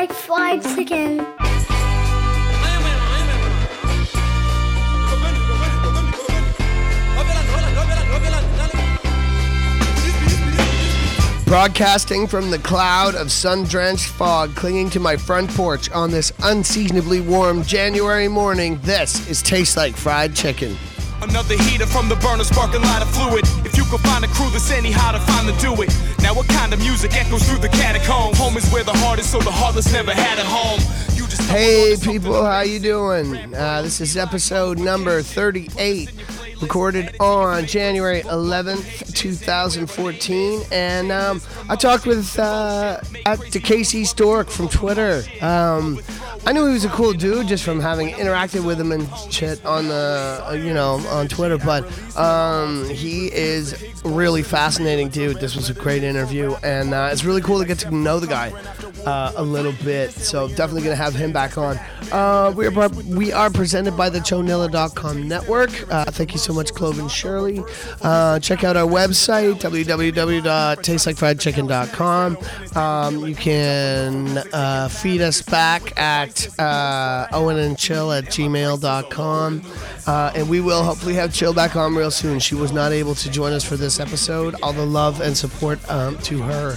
like fried chicken. Broadcasting from the cloud of sun drenched fog clinging to my front porch on this unseasonably warm January morning, this is Taste Like Fried Chicken. Another heater from the burner, sparking light of fluid. If you could find a crew that's anyhow to find to do it. Now, what kind of music echoes through the catacomb? Home is where the heart is, so the heartless never had a home. You just Hey people, how you doing? Uh, this is episode number 38, recorded on January 11th, 2014, and um, I talked with uh, at KC Stork from Twitter. Um, I knew he was a cool dude just from having interacted with him and shit on the, uh, you know, on Twitter. But um, he is really fascinating dude. This was a great interview, and uh, it's really cool to get to know the guy uh, a little bit. So definitely gonna have him back on. Uh, we are we are presented by the Chonilla.com network. Uh, thank you so much, Cloven Shirley. Uh, check out our website www.tastelikeFriedChicken.com. Um, you can uh, feed us back at uh, Owen and Chill at gmail.com. Uh, and we will hopefully have Chill back on real soon. She was not able to join us for this episode. All the love and support um, to her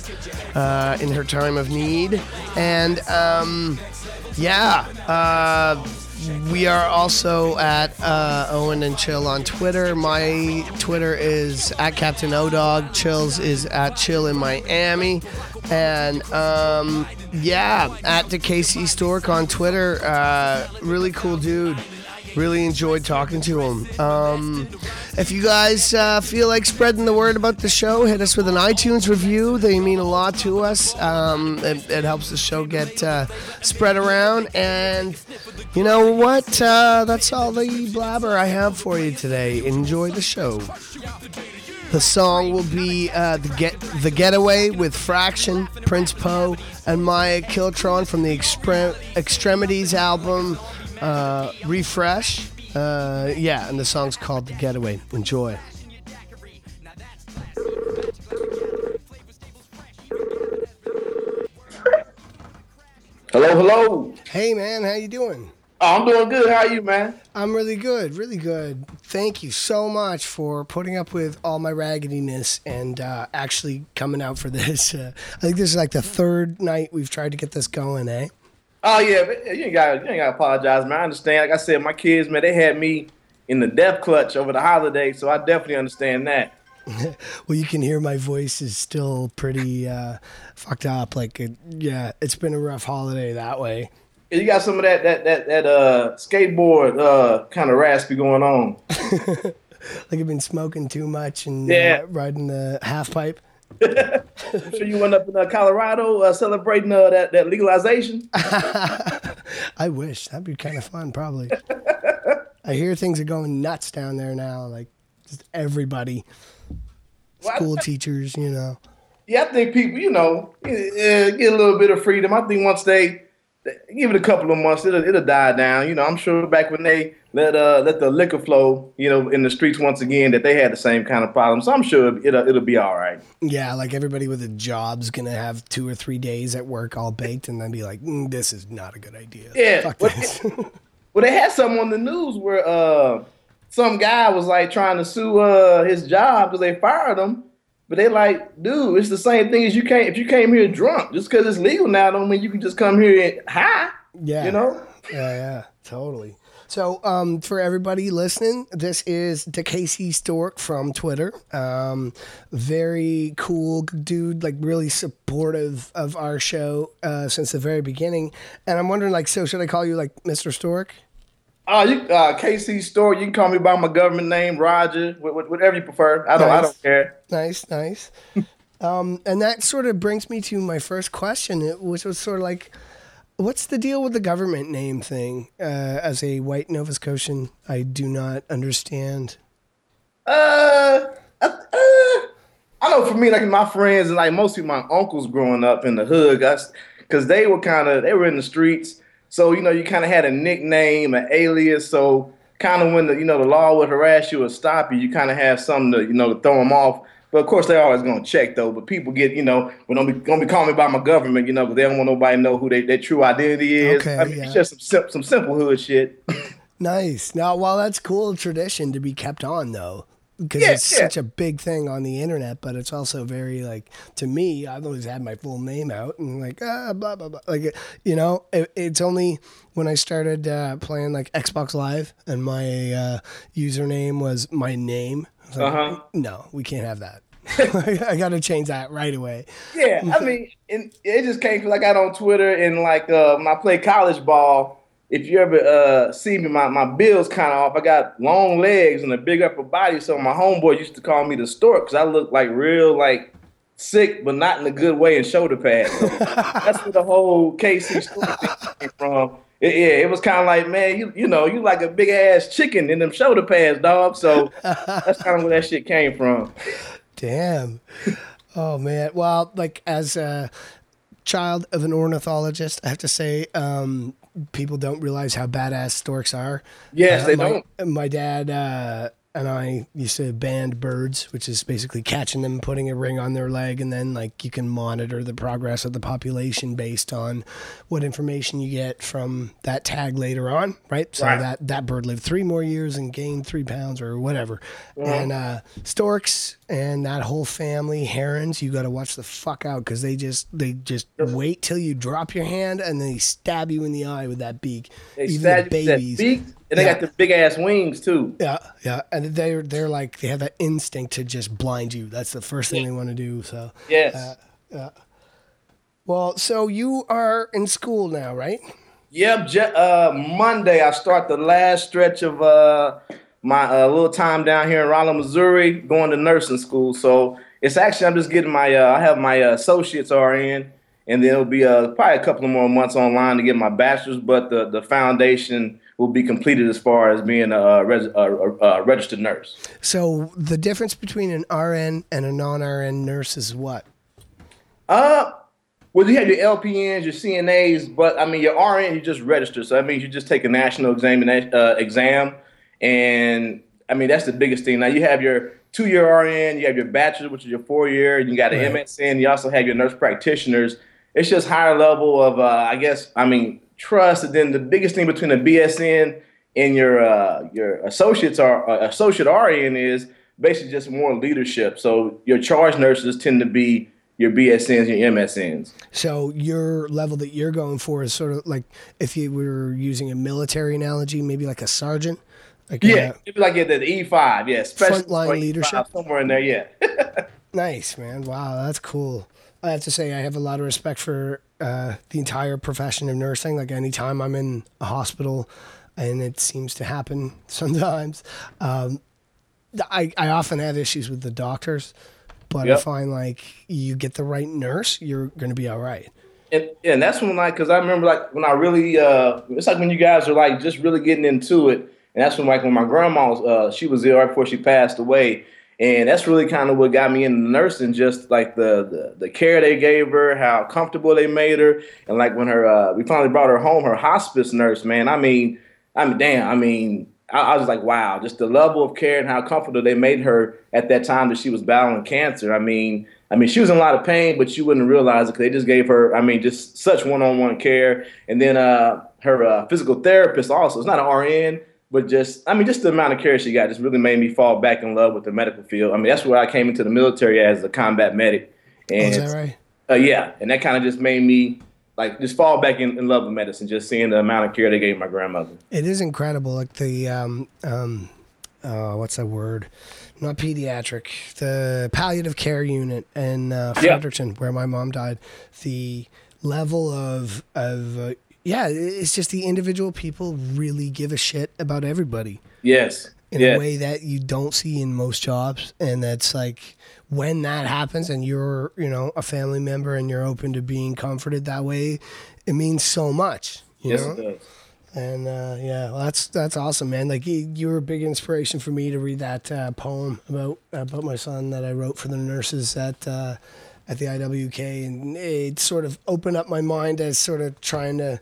uh, in her time of need. And um, yeah, uh, we are also at uh, Owen and Chill on Twitter. My Twitter is at Captain Odog. Chills is at Chill in Miami. And um, yeah, at the KC Stork on Twitter. Uh, really cool dude. Really enjoyed talking to him. Um, if you guys uh, feel like spreading the word about the show, hit us with an iTunes review. They mean a lot to us. Um, it, it helps the show get uh, spread around. And you know what? Uh, that's all the blabber I have for you today. Enjoy the show. The song will be uh, the get the getaway with Fraction, Prince Po, and Maya Kiltron from the Extremities album uh, Refresh. Uh, yeah, and the song's called The Getaway. Enjoy. Hello, hello. Hey man, how you doing? Oh, I'm doing good. How are you, man? I'm really good, really good. Thank you so much for putting up with all my raggediness and uh, actually coming out for this. Uh, I think this is like the third night we've tried to get this going, eh? Oh yeah, but you ain't got you ain't got to apologize, man. I understand. Like I said, my kids, man, they had me in the death clutch over the holiday, so I definitely understand that. well, you can hear my voice is still pretty uh, fucked up. Like, it, yeah, it's been a rough holiday that way. You got some of that that that that uh skateboard uh kind of raspy going on. like I've been smoking too much and Yeah. uh, riding the half pipe. I'm sure you went up in uh, Colorado uh, celebrating uh, that that legalization. I wish that'd be kind of fun. Probably. I hear things are going nuts down there now. Like just everybody, Well, I- school teachers. You know. Yeah, I think people, you know, uh, get a little bit of freedom. I think once they give it a couple of months, it'll it'll die down. You know, I'm sure back when they let uh let the liquor flow, you know, in the streets once again, that they had the same kind of problem. So I'm sure it'll it'll be all right. Yeah, like everybody with a job's gonna have two or three days at work all baked, and then be like, mm, "This is not a good idea." Yeah, this. Well, they had something on the news where uh some guy was like trying to sue uh his job because they fired him. But they like, dude, it's the same thing as you came if you came here drunk. Just because it's legal now don't mean you can just come here and high. yeah, You know? Yeah, yeah, totally. So, um, for everybody listening, this is the KC Stork from Twitter. Um, very cool dude, like really supportive of our show uh, since the very beginning. And I'm wondering, like, so should I call you like Mr. Stork? Oh, you uh, KC Stork. You can call me by my government name, Roger. wh- wh- Whatever you prefer. I don't. I don't care. Nice, nice. um, and that sort of brings me to my first question, which was sort of like, what's the deal with the government name thing? Uh, as a white Nova Scotian, I do not understand. Uh, uh, uh, I know for me, like my friends and like most of my uncles growing up in the hood, because they were kind of they were in the streets. So you know, you kind of had a nickname, an alias. So kind of when the you know the law would harass you or stop you, you kind of have something to you know to throw them off. But of course, they're always gonna check though. But people get, you know, when don't be gonna be calling me by my government, you know, because they don't want nobody to know who they, their true identity is. Okay, I mean, yeah. it's just some some simple hood shit. Nice. Now, while that's cool tradition to be kept on, though, because Yeah, it's yeah. such a big thing on the internet, but it's also very like to me. I've always had my full name out and like ah blah blah blah. Like you know, it, it's only when I started uh, playing like Xbox Live and my uh, username was my name. Like, Uh-huh. No, we can't have that. I got to change that right away. Yeah, I mean, and it just came 'cause I got on Twitter and like uh, when I play college ball. If you ever uh, see me, my, my bill's kind of off. I got long legs and a big upper body, so my homeboy used to call me the stork because I look like real like sick, but not in a good way and shoulder pads. So that's where the whole KC stork came from. It, yeah, it was kind of like, man, you you know, you like a big ass chicken in them shoulder pads, dog. So that's kind of where that shit came from. Damn. Oh man. Well, like as a child of an ornithologist, I have to say, um, people don't realize how badass storks are. Yes, Uh, they my, don't. My dad uh, and I used to band birds, which is basically catching them, putting a ring on their leg, and then like you can monitor the progress of the population based on what information you get from that tag later on, right? So Right. that that bird lived three more years and gained three pounds or whatever. And uh, storks and that whole family, herons, you got to watch the fuck out because they just they just wait till you drop your hand and they stab you in the eye with that beak. They Even stab the you with that babies. beak, and they got the big ass wings too. Yeah, yeah, and they're they're like they have that instinct to just blind you. That's the first thing they want to do. So, Yes. well, so you are in school now, right? Yep. Uh, Monday, I start the last stretch of uh, my uh, little time down here in Rolla, Missouri, going to nursing school. So it's actually I'm just getting my uh, I have my uh, associates RN, and then it'll be uh, probably a couple of more months online to get my bachelor's. But the the foundation will be completed as far as being a, res- a, a registered nurse. So the difference between an RN and a non-RN nurse is what? Uh, well, you have your LPNs, your CNAs, but I mean, your RN, you just register. So that means you just take a national examination uh, exam, and I mean that's the biggest thing. Now you have your two-year RN, you have your bachelor, which is your four-year, and you got an Right. MSN. You also have your nurse practitioners. It's just higher level of, uh, I guess, I mean, trust. And then the biggest thing between a BSN and your uh, your associates are uh, associate RN is basically just more leadership. So your charge nurses tend to be your BSNs, your MSNs. So your level that you're going for is sort of like if you were using a military analogy, maybe like a sergeant. Yeah, uh, it'd be like at the E5, yeah, special Frontline leadership. somewhere in there, yeah. Nice, man. Wow, that's cool. I have to say, I have a lot of respect for uh, the entire profession of nursing. Like, anytime I'm in a hospital, and it seems to happen sometimes, um, I, I often have issues with the doctors, but I find like you get the right nurse, you're going to be all right. and, and that's when like because I remember like when I really uh it's like when you guys are like just really getting into it, and that's when like when my grandma was uh she was ill right before she passed away, and that's really kind of what got me into nursing, just like the, the the care they gave her, how comfortable they made her, and like when her uh we finally brought her home, her hospice nurse, man, I mean, I mean, damn, I mean. I, I was like, wow, just the level of care and how comfortable they made her at that time that she was battling cancer. I mean, I mean, she was in a lot of pain, but you wouldn't realize it because they just gave her, I mean, just such one-on-one care. And then uh, her uh, physical therapist also, it's not an RN, but just, I mean, just the amount of care she got just really made me fall back in love with the medical field. I mean, that's where I came into the military as a combat medic. Oh, And right? uh, yeah, and that kind of just made me like just fall back in, in love with medicine, just seeing the amount of care they gave my grandmother. It is incredible. Like the um um uh what's that word? Not pediatric. The palliative care unit in uh, Yeah. Where my mom died. The level of of uh, yeah, it's just the individual people really give a shit about everybody Yes. in yeah. a way that you don't see in most jobs, and that's like when that happens and you're you know a family member and you're open to being comforted that way, it means so much. Yes, know? it does. And uh, yeah, well, that's that's awesome, man. Like you, you were a big inspiration for me to read that uh, poem about about my son that I wrote for the nurses at uh, at the IWK, and it sort of opened up my mind as sort of trying to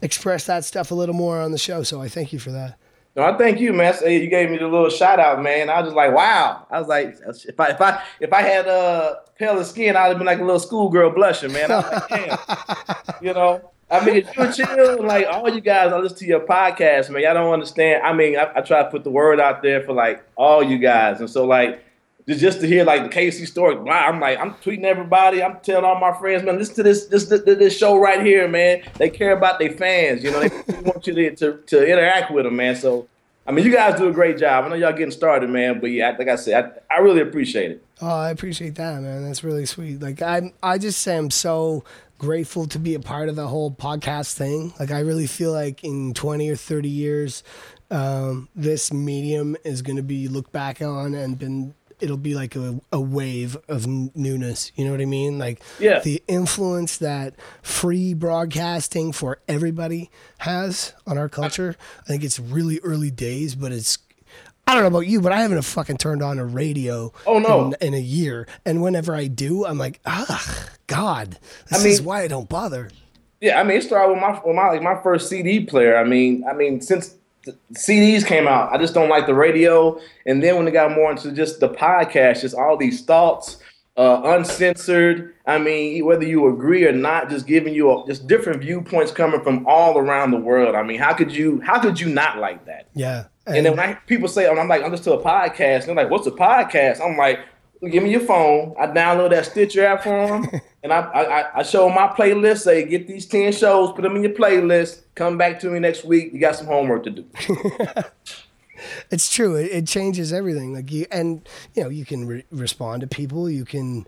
express that stuff a little more on the show. So I thank you for that. No, I thank you, man. You gave me the little shout out, man. I was just like, wow. I was like, if I if I if I had uh paler skin, I'd have been like a little schoolgirl blushing, man. I was like, damn. you know. I mean, you chill, like all you guys, I listen to your podcast, man. Y'all don't understand. I mean, I, I try to put the word out there for like all you guys, and so like just just to hear like the Casey story. Wow, I'm like I'm tweeting everybody. I'm telling all my friends, man, listen to this this this, this show right here, man. They care about their fans. You know, they want you to, to, to interact with them, man. So. I mean, you guys do a great job. I know y'all getting started, man. But yeah, like I said, I, I really appreciate it. Oh, I appreciate that, man. That's really sweet. Like I, I just say I'm so grateful to be a part of the whole podcast thing. Like I really feel like in 20 or 30 years, um, this medium is going to be looked back on and been it'll be like a, a wave of newness. You know what I mean? Like yeah. the influence that free broadcasting for everybody has on our culture. I think it's really early days, but it's I don't know about you, but I haven't fucking turned on a radio. Oh no, in, in a year. And whenever I do, I'm like, ah, God, this I mean, is why I don't bother. Yeah, I mean, it started with my with my like my first CD player. I mean, I mean, since CDs came out. I just don't like the radio. And then when it got more into just the podcast, just all these thoughts, uh, uncensored. I mean, whether you agree or not, just giving you a, just different viewpoints coming from all around the world. I mean, how could you how could you not like that? Yeah. And, and then when I, people say, I'm like, I'm just to a podcast. And they're like, what's a podcast? I'm like, give me your phone. I download that Stitcher app for them, and I, I I show them my playlist. Say, get these ten shows, put them in your playlist. Come back to me next week. You got some homework to do. it's true. It, it, changes everything. Like you, and you know, you can re- respond to people. You can,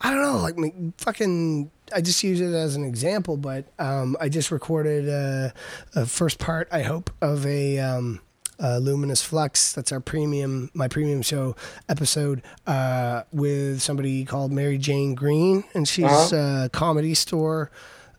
I don't know, like fucking. I just use it as an example, but um, I just recorded a, a, first part. I hope of a. Um, uh, Luminous Flux. That's our premium, my premium show episode uh, with somebody called Mary Jane Green, and she's uh-huh. a comedy store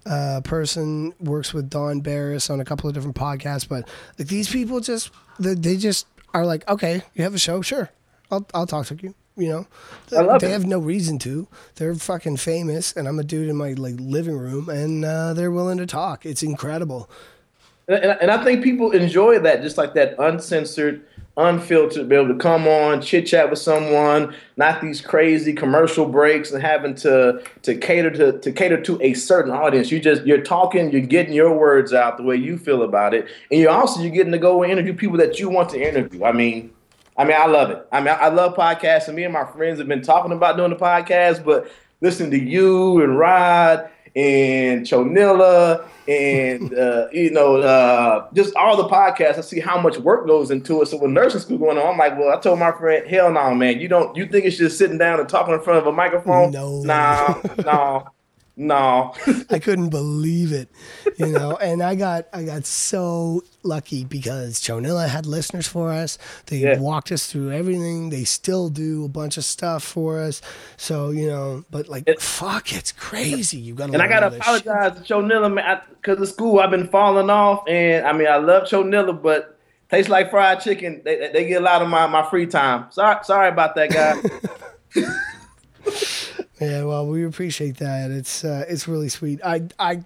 uh, person. Works with Don Barris on a couple of different podcasts, but like these people just they just are like, okay, you have a show, sure, I'll I'll talk to you. You know, I love they it. have no reason to. They're fucking famous, and I'm a dude in my like living room, and uh, they're willing to talk. It's incredible. And, and I think people enjoy that, just like that uncensored, unfiltered, be able to come on, chit chat with someone, not these crazy commercial breaks and having to to cater to to cater to a certain audience. You just you're talking, you're getting your words out the way you feel about it, and you're also you're getting to go and interview people that you want to interview. I mean, I mean, I love it. I mean, I love podcasts, and me and my friends have been talking about doing the podcast, but listening to you and Rod and Chonilla and uh, you know uh, just all the podcasts. I see how much work goes into it. So with nursing school going on, I'm like, well, I told my friend, hell no, man, you don't. You think it's just sitting down and talking in front of a microphone? No, no, no. No, I couldn't believe it, you know. And I got I got so lucky because Chonilla had listeners for us. They yeah. walked us through everything. They still do a bunch of stuff for us. So you know, but like, it, fuck, it's crazy. You got to and I gotta apologize shit. to Chonilla, man, because of school I've been falling off. And I mean, I love Chonilla, but tastes like fried chicken. They, they get a lot of my, my free time. Sorry, sorry about that, guy. Yeah, well, we appreciate that. It's uh, it's really sweet. I I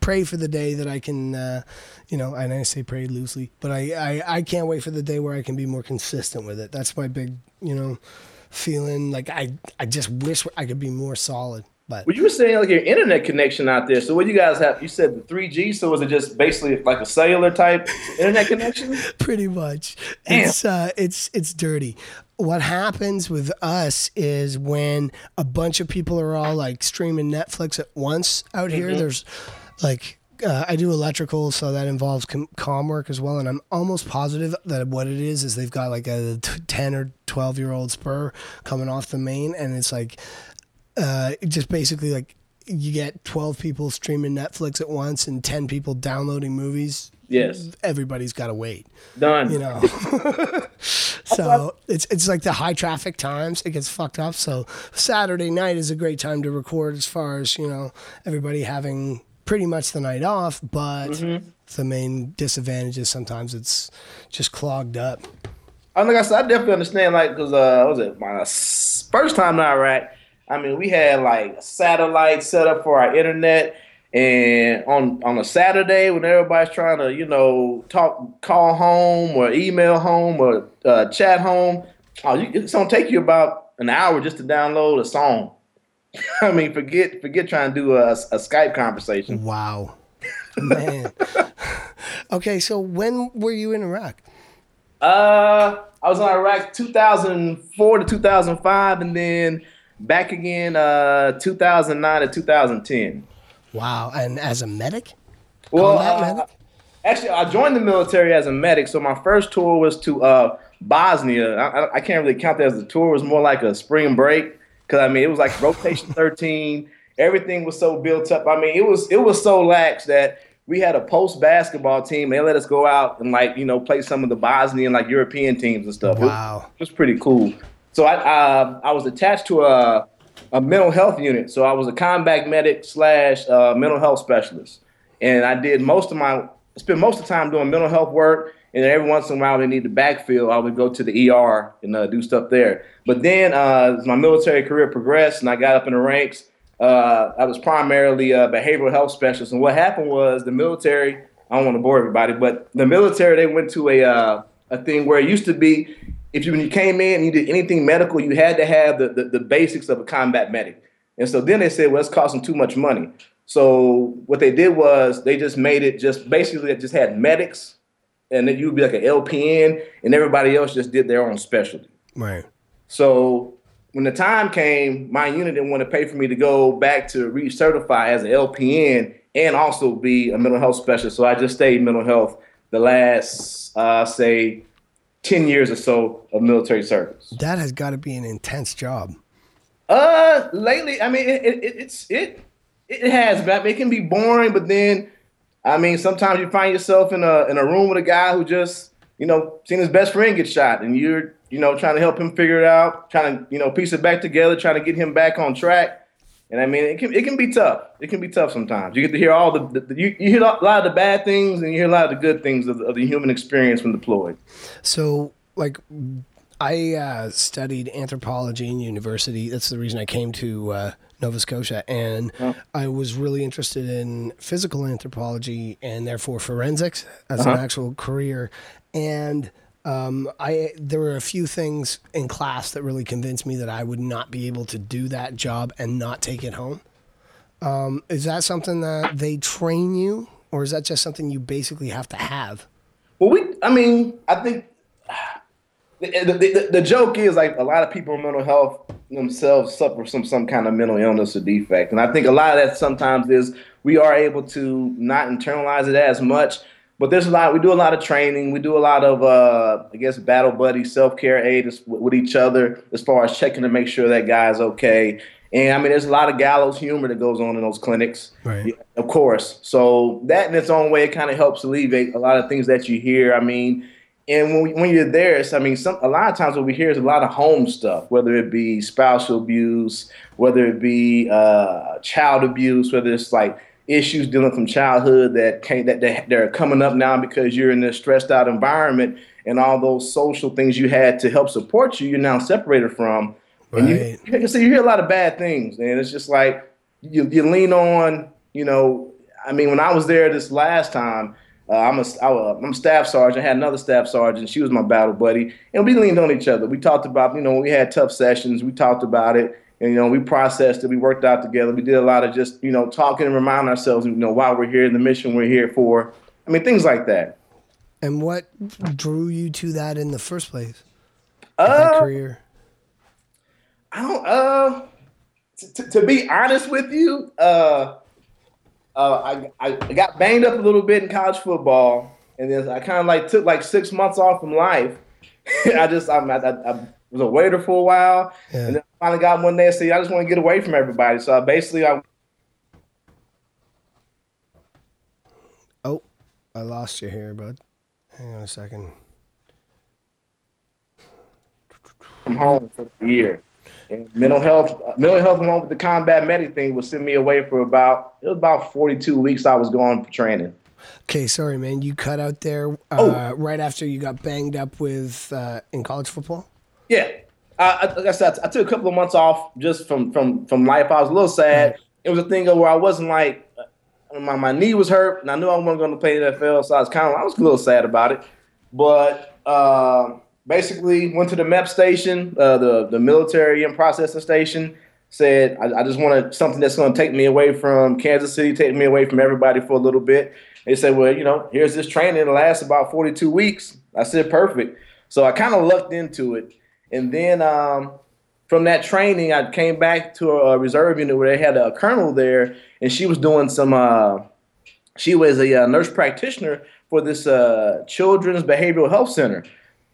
pray for the day that I can, uh, you know, and I say pray loosely, but I, I I can't wait for the day where I can be more consistent with it. That's my big, you know, feeling. Like I I just wish I could be more solid. But well, you were saying like your internet connection out there. So what do you guys have? You said the three G. So was it just basically like a cellular type internet connection? Pretty much. Damn. It's uh, it's it's dirty. What happens with us is when a bunch of people are all like streaming Netflix at once out here. Mm-hmm. There's like uh, I do electrical, so that involves com, com work as well. And I'm almost positive that what it is is they've got like a t- ten or twelve year old spur coming off the main, and it's like uh, just basically like you get 12 people streaming Netflix at once and 10 people downloading movies. Yes. Everybody's got to wait. Done. You know. so it's it's like the high traffic times it gets fucked up. So Saturday night is a great time to record as far as, you know, everybody having pretty much the night off, but mm-hmm. the main disadvantage is sometimes it's just clogged up. I like I said, I definitely understand like cuz uh was it my first time in Iraq I mean, we had like a satellite set up for our internet, And on on a Saturday when everybody's trying to, you know, talk, call home or email home or uh, chat home, oh, you, it's gonna take you about an hour just to download a song. I mean, forget forget trying to do a, a Skype conversation. Wow, man. okay, so when were you in Iraq? Uh, I was in Iraq 2004 to 2005, and then back again uh 2009 to 2010. Wow, and as a medic? Well, uh, medic? actually, I joined the military as a medic. So my first tour was to uh, Bosnia. I, I- can't really count that as a tour. It was more like a spring break because I mean it was like rotation 13. Everything was so built up. I mean it was it was so lax that we had a post basketball team. They let us go out and like you know play some of the Bosnian like European teams and stuff. It was- Wow. it was pretty cool. So I uh, I was attached to a a mental health unit. So I was a combat medic slash uh, mental health specialist, and I did most of my spent most of the time doing mental health work. And every once in a while, they need to backfill. I would go to the ER and uh, do stuff there. But then, uh, as my military career progressed, and I got up in the ranks, uh, I was primarily a behavioral health specialist. And what happened was the military. I don't want to bore everybody, but the military they went to a uh, a thing where it used to be if you when you came in and you did anything medical, you had to have the, the, the basics of a combat medic. And so then they said, well, it's costing too much money. So what they did was they just made it just basically it just had medics, and then you'd be like an LPN, and everybody else just did their own specialty. Right. So when the time came, my unit didn't want to pay for me to go back to recertify as an LPN and also be a mental health specialist. So I just stayed mental health the last, uh, say, 10 years or so of military service. That has got to be an intense job. Uh, lately, I mean, it, it, it- it's it it has, but it can be boring. But then, I mean, sometimes you find yourself in a in a room with a guy who just you know seen his best friend get shot, and you're you know trying to help him figure it out, trying to you know piece it back together, trying to get him back on track. And I mean, it can it can be tough. It can be tough sometimes. You get to hear all the, the, you, you hear a lot of the bad things, and you hear a lot of the good things of, the- of the human experience when deployed. So, like, I uh, studied anthropology in university. That's the reason I came to uh, Nova Scotia, and I was really interested in physical anthropology and therefore forensics as an actual career. And um, I there were a few things in class that really convinced me that I would not be able to do that job and not take it home. Um, is that something that they train you, or is that just something you basically have to have? Well, we, I mean, I think the, the, the, joke is like a lot of people in mental health themselves suffer from some kind of mental illness or defect. And I think a lot of that sometimes is we are able to not internalize it as much. But there's a lot, we do a lot of training. We do a lot of, uh, I guess, battle buddy, self care aid with, with each other as far as checking to make sure that guy's okay. And I mean, there's a lot of gallows humor that goes on in those clinics. Right. Of course. So that in its own way, it kind of helps alleviate a lot of things that you hear. I mean, and when, we, when you're there, it's, I mean, some, a lot of times what we hear is a lot of home stuff, whether it be spousal abuse, whether it be uh, child abuse, whether it's like issues dealing from childhood that came that, that they're coming up now because you're in this stressed out environment and all those social things you had to help support you, you're now separated from. And Right. you, so you hear a lot of bad things, and it's just like you, you lean on, you know, I mean, when I was there this last time, uh, I'm a I, was- I'm a staff sergeant. I had another staff sergeant. She was my battle buddy, and we leaned on each other. We talked about, you know, we had tough sessions. We talked about it, and you know, we processed it. We worked out together. We did a lot of just, you know, talking and reminding ourselves, you know, why we're here, and the mission we're here for. I mean, things like that. And what drew you to that in the first place? that Uh, career. I don't. Uh, t- t- to be honest with you, uh, uh, I I got banged up a little bit in college football, and then I kind of like took like six months off from life. I just I'm, I, I, I was a waiter for a while, Yeah. and then finally got one day and said I just want to get away from everybody. So I basically I Oh, I lost you here, bud. Hang on a second. from home for a year. And mental health, mental health, along with the combat medic thing, would send me away for about it was about 42 weeks. I was going for training. Okay, sorry, man. You cut out there uh, Oh. right after you got banged up with uh, in college football. Yeah, I, like I said, I took a couple of months off just from from from life. I was a little sad. It was a thing of where I wasn't like my, my knee was hurt, and I knew I wasn't going to play the NFL, so I was kind of I was a little sad about it. But uh, basically, went to the MEP station, uh, the the military and processing station. Said I, I just wanted something that's going to take me away from Kansas City, take me away from everybody for a little bit. They said, well, you know, here's this training. It lasts about 42 weeks. I said, perfect. So I kind of lucked into it. And then um, from that training, I came back to a reserve unit where they had a colonel there, and she was doing some. Uh, she was a, uh, nurse practitioner for this uh, children's behavioral health center,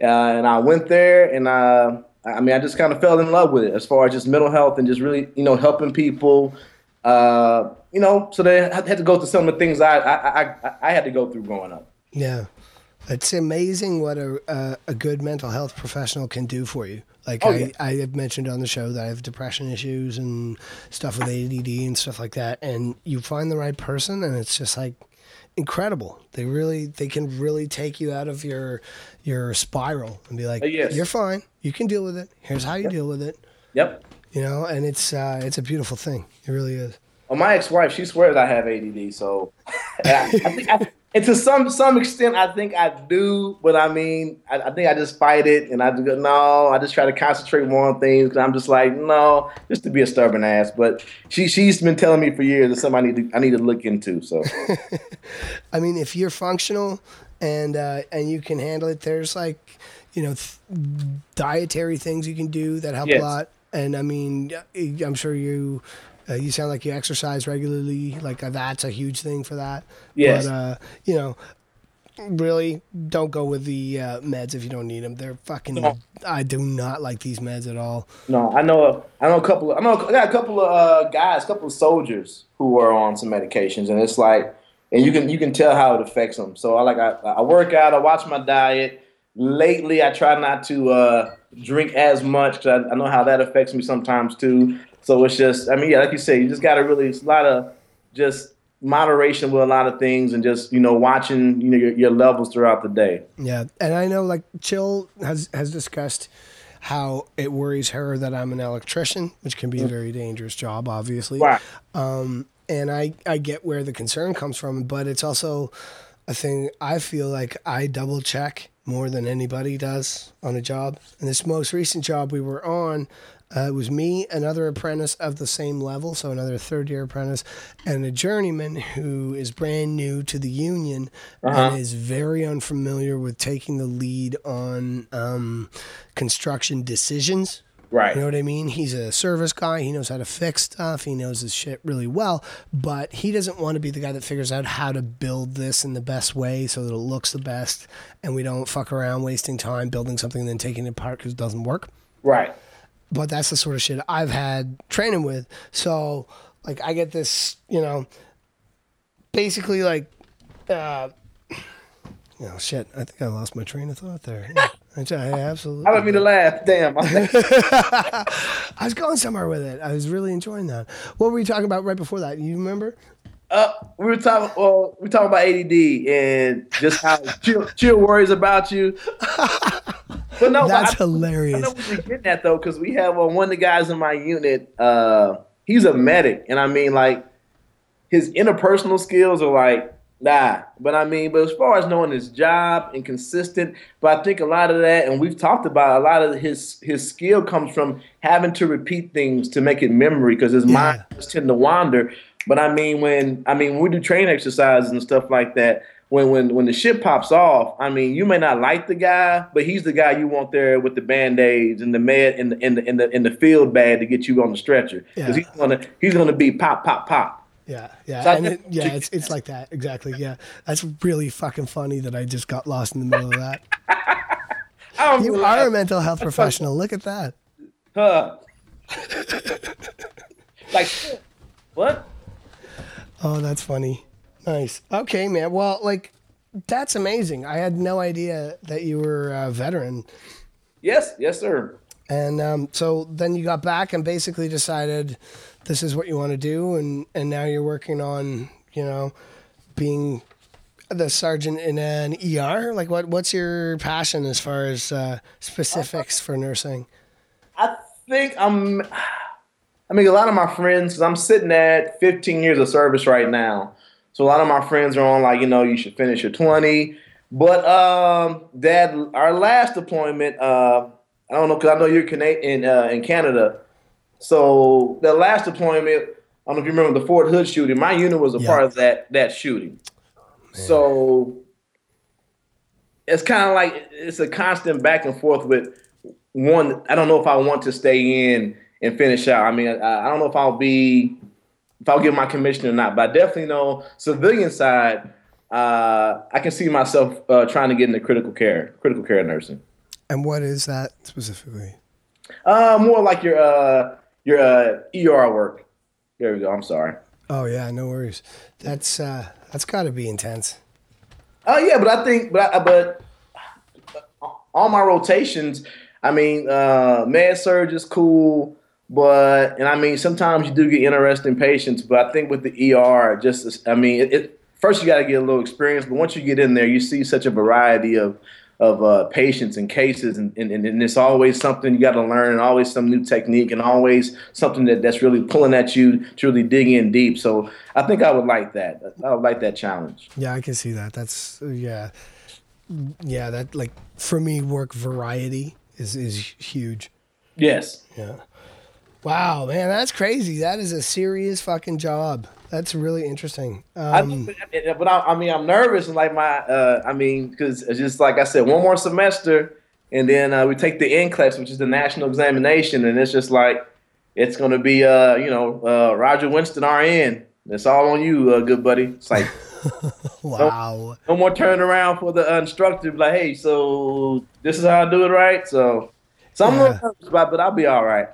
uh, and I went there, and uh, I mean, I just kind of fell in love with it as far as just mental health and just really, you know, helping people. You know, so they had to go through some of the things I I, I, I had to go through growing up. Yeah. It's amazing what a, a, a good mental health professional can do for you. Like Oh, I, yeah. I have mentioned on the show that I have depression issues and stuff with ADD and stuff like that. And you find the right person and it's just like incredible. They really they can really take you out of your your spiral and be like, Uh, yes. You're fine. You can deal with it. Here's how you deal with it. Yep. You know, and it's uh, it's a beautiful thing. It really is. Well, my ex-wife, she swears I have ADD. So, I, I think, I, and to some some extent, I think I do. But I mean, I, I think I just fight it, and I just go, no. I just try to concentrate more on things. Cause I'm just like, no, just to be a stubborn ass. But she she's been telling me for years it's something I need to I need to look into. So, I mean, if you're functional and uh, and you can handle it, there's like you know th- dietary things you can do that help Yes. a lot. And I mean, I'm sure you uh, you sound like you exercise regularly. Like uh, that's a huge thing for that. Yes. But uh, you know, really don't go with the uh, meds if you don't need them. They're fucking. No. I do not like these meds at all. no, I know I know a couple. Of, I know I got a couple of uh, guys, a couple of soldiers who are on some medications, and it's like, and you can you can tell how it affects them. So I like I, I work out, I watch my diet. Lately, I try not to uh, drink as much because I, I know how that affects me sometimes too. So it's just, I mean, yeah, like you say, you just got to really, it's a lot of just moderation with a lot of things, and just you know watching you know your, your levels throughout the day. Yeah, and I know like Chill has has discussed how it worries her that I'm an electrician, which can be a very dangerous job, obviously. Right. Um, and I I get where the concern comes from, but it's also a thing I feel like I double check more than anybody does on a job. And this most recent job we were on. Uh, it was me, another apprentice of the same level, so another third year apprentice, and a journeyman who is brand new to the union and is very unfamiliar with taking the lead on um, construction decisions. Right. You know what I mean? He's a service guy. He knows how to fix stuff. He knows his shit really well, but he doesn't want to be the guy that figures out how to build this in the best way so that it looks the best and we don't fuck around wasting time building something and then taking it apart because it doesn't work Right. But that's the sort of shit I've had training with. So like I get this, you know, basically like, uh, you know, shit. I think I lost my train of thought there. Yeah, I, I absolutely. I don't mean to laugh. Damn. I was going somewhere with it. I was really enjoying that. What were we talking about right before that? You remember? Uh, we were talking. Well, we were talking about ADD and just how chill, chill worries about you. But no, That's I, I hilarious. know what you're getting at though, because we have uh, one of the guys in my unit. Uh, he's a medic, and I mean, like, his interpersonal skills are like nah. But I mean, but as far as knowing his job and consistent, but I think a lot of that, and we've talked about a lot of his his skill comes from having to repeat things to make it memory, because his mind Yeah. does tend to wander. But I mean, when I mean when we do train exercises and stuff like that, when when when the shit pops off, I mean, you may not like the guy, but he's the guy you want there with the band aids and the med and the in the in the in the field bag to get you on the stretcher because Yeah. he's gonna he's gonna be pop pop pop. Yeah, yeah, So and it, yeah. It's it's like that exactly. Yeah, that's really fucking funny that I just got lost in the middle of that. You are a mental health professional. Look at that. huh. like what? Oh, that's funny. Nice. Okay, man. Well, like, that's amazing. I had no idea that you were a veteran. Yes, yes, sir. And um, so then you got back and basically decided this is what you want to do, and and now you're working on you know being the sergeant in an ER. Like, what what's your passion as far as uh, specifics for nursing? I think I'm. I mean, a lot of my friends. i I'm sitting at 15 years of service right now, So a lot of my friends are on like, you know, you should finish your 20. But um, that our last deployment, uh, I don't know because I know you're Canadian uh, in Canada. So the last deployment, I don't know if you remember the Fort Hood shooting. My unit was a Yeah. part of that that shooting. So it's kind of like it's a constant back and forth with one. I don't know if I want to stay in and finish out. I mean, I, I don't know if I'll be if I'll get my commission or not, but I definitely know civilian side. Uh, I can see myself uh, trying to get into critical care, critical care nursing. And what is that specifically? Uh, more like your uh, your uh, ER work. There we go. I'm sorry. Oh yeah, no worries. That's uh, that's got to be intense. Oh yeah, but I think, but I, but all my rotations, I mean, uh, med surg is cool, but and I mean sometimes you do get interesting patients, but I think with the ER, just I mean, it, it first you got to get a little experience, but once you get in there, you see such a variety of of uh, patients and cases, and, and, and it's always something you got to learn, and always some new technique, and always something that, that's really pulling at you to really dig in deep. So I think I would like that. I would like that challenge. Yeah, I can see that. That's yeah, yeah. That like for me, work variety is is huge. Yes. Yeah. Wow, man, that's crazy. That is a serious fucking job. That's really interesting. Um, I, but I, I mean, I'm nervous and like my, uh, I mean, because it's just like I said, one more semester, and then uh, we take the NCLEX, which is the national examination, and it's just like it's gonna be, uh, you know, uh, Roger Winston RN. It's all on you, uh, good buddy. It's like wow. no more turning around for the instructor. Like, hey, so this is how I do it, right? So, so I'm a Yeah. little nervous about, but I'll be all right.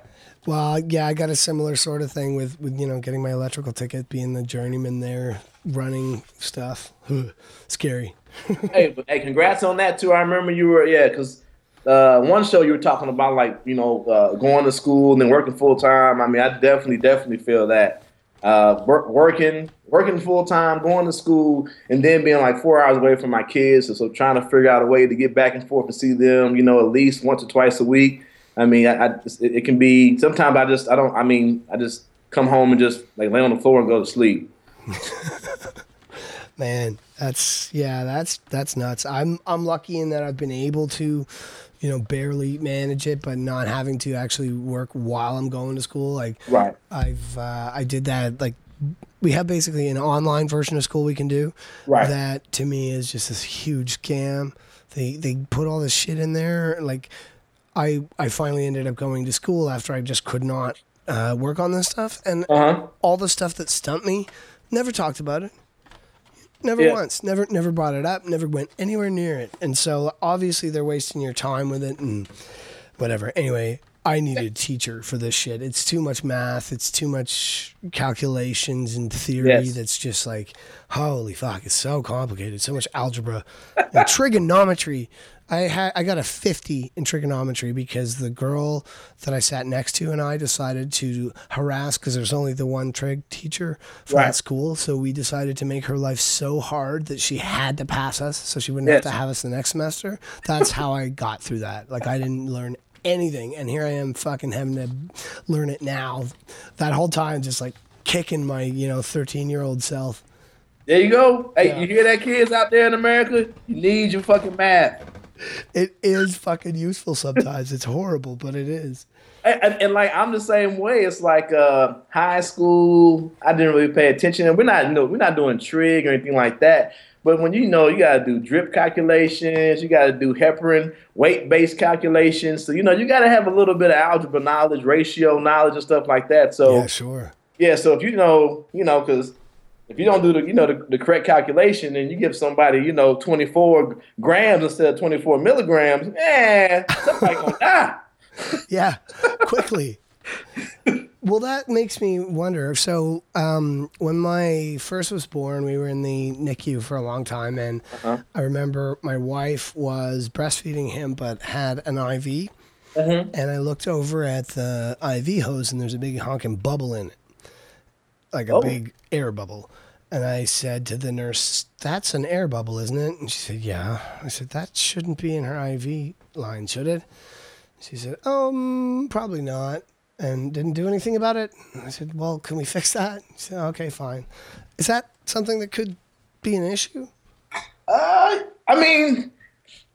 Well, yeah, I got a similar sort of thing with with you know getting my electrical ticket, being the journeyman there, running stuff. Scary. hey, hey, congrats on that too. I remember you were yeah, because uh, one show you were talking about like you know uh, going to school and then working full time. I mean, I definitely definitely feel that uh, work, working working full time, going to school, and then being like four hours away from my kids. So, so trying to figure out a way to get back and forth and see them, you know, at least once or twice a week. I mean, I, I it, it can be sometimes I just I don't I mean I just come home and just like lay on the floor and go to sleep. Man, that's yeah, that's that's nuts. I'm I'm lucky in that I've been able to, you know, barely manage it, but not having to actually work while I'm going to school. Like Right. I've uh, I did that like we have basically an online version of school we can do. Right. That to me is just this huge scam. They they put all this shit in there. Like I I finally ended up going to school after I just could not uh, work on this stuff, and Uh huh. all the stuff that stumped me, never talked about it. Never Yeah. once. Never never brought it up. Never went anywhere near it. And so obviously they're wasting your time with it and whatever. Anyway, I needed a teacher for this shit. It's too much math. It's too much calculations and theory. Yes. That's just like, holy fuck! It's so complicated. So much algebra, and trigonometry. I had I got a fifty in trigonometry because the girl that I sat next to and I decided to harass because there's only the one trig teacher for Right. that school. So we decided to make her life so hard that she had to pass us, so she wouldn't Yes. have to have us the next semester. That's how I got through that. Like I didn't learn anything, and here I am fucking having to learn it now. That whole time, just like kicking my you know 13 year old self. There you go. Hey, Yeah. you hear that, kids out there in America? You need your fucking math. It is fucking useful sometimes. it's horrible, but it is. And, and, and, like I'm the same way. It's like uh, high school. I didn't really pay attention, and we're not you know, we're not doing trig or anything like that. But when you know you got to do drip calculations, you got to do heparin weight based calculations. So you know you got to have a little bit of algebra knowledge, ratio knowledge, and stuff like that. So Yeah, sure. Yeah, so if you know, you know, because if you don't do the, you know, the, the correct calculation and you give somebody, you know, 24 grams instead of 24 milligrams, man, somebody gonna die. Yeah, quickly. well, that makes me wonder. So, um, when my first was born, we were in the NICU for a long time, and I remember my wife was breastfeeding him, but had an IV. And I looked over at the IV hose, and there's a big honking bubble in it, like a Oh. big air bubble. And I said to the nurse, "That's an air bubble, isn't it?" And she said, "Yeah." I said, "That shouldn't be in her IV line, should it?" She said, "Um, probably not." and didn't do anything about it. I said, "Well, can we fix that?" He said, "Okay, fine." Is that something that could be an issue? Uh, I mean,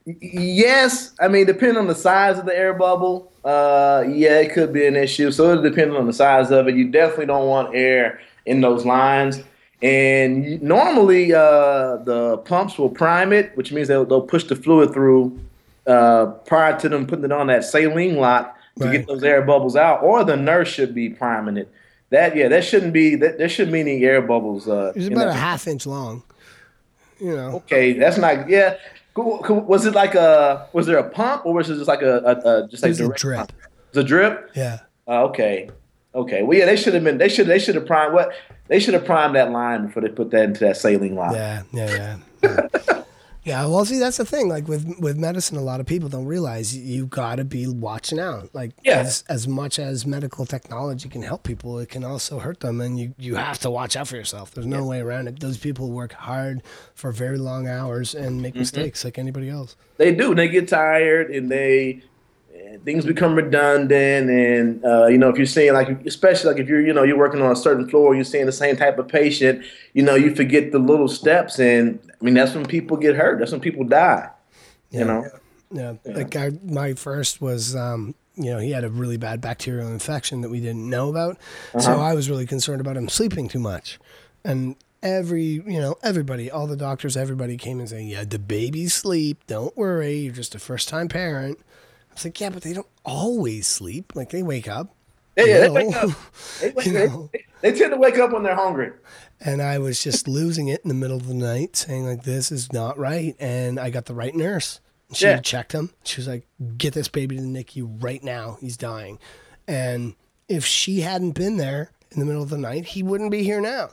yes. I mean, depending on the size of the air bubble, uh, yeah, it could be an issue. So it depends on the size of it. You definitely don't want air in those lines. And normally, uh, the pumps will prime it, which means they'll, they'll push the fluid through uh, prior to them putting it on that saline lock to Right. get those air bubbles out. Or the nurse should be priming it. That yeah, that shouldn't be that there shouldn't be any air bubbles. Uh, It in about a half inch long. You know, Okay, that's not. Yeah, was it like a? Was there a pump or was it just like a, a, a just it like was a drip. pump? It was a drip. Yeah. Uh, okay, okay. Well, yeah, they should have been. They should. They should have primed what? They should have primed that line before they put that into that saline line. Yeah, yeah, yeah. Yeah. yeah, well, see, that's the thing. Like with with medicine, a lot of people don't realize you got to be watching out. Like, Yeah. as as much as medical technology can help people, it can also hurt them, and you you have to watch out for yourself. There's no way around it. Those people work hard for very long hours and Mm-hmm. make mistakes like anybody else. They do. They get tired and they and things become redundant. And uh, you know, if you're seeing like, especially like if you're you know you're working on a certain floor, you're seeing the same type of patient. You know, you forget the little steps, and I mean that's when people get hurt. That's when people die. You know. Yeah, like I, my first was, um, you know, he had a really bad bacterial infection that we didn't know about, so Uh-huh. I was really concerned about him sleeping too much, and every, you know, everybody, all the doctors, everybody came and saying, yeah, the baby sleep, don't worry, you're just a first time parent. I was like, yeah, but they don't always sleep, like they wake up. Yeah, yeah, they wake up. They, wake, You they, know. they tend to wake up when they're hungry. And I was just losing it in the middle of the night, saying like, "This is not right." And I got the right nurse. She Yeah. checked him. She was like, "Get this baby to the NICU right now. He's dying." And if she hadn't been there in the middle of the night, he wouldn't be here now.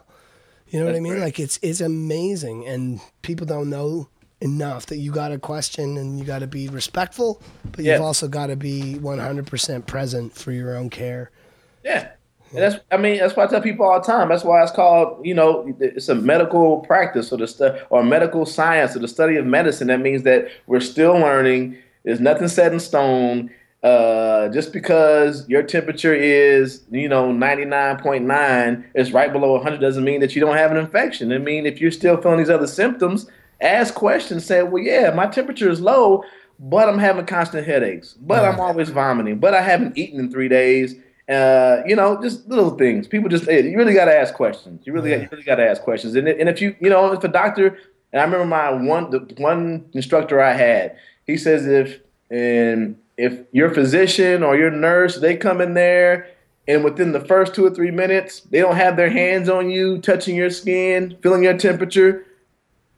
You know what I mean? right. Like it's it's amazing, and people don't know enough that you got to question and you got to be respectful, but Yeah. you've also got to be 100% present for your own care. Yeah. And that's I mean that's why I tell people all the time. That's why it's called you know it's a medical practice or the stu- or medical science or the study of medicine. That means that we're still learning. There's nothing set in stone. Uh, just because your temperature is you know 99.9 it's right below 100 doesn't mean that you don't have an infection. I mean if you're still feeling these other symptoms, ask questions. Say, well, yeah, my temperature is low, but I'm having constant headaches, but I'm always vomiting, but I haven't eaten in three days. Uh, you know, just little things. People just hey, you really got to ask questions. You really, you really got to ask questions. And, and if you, you know, if a doctor, and I remember my one, the one instructor I had, he says if and if your physician or your nurse they come in there and within the first two or three minutes they don't have their hands on you, touching your skin, feeling your temperature,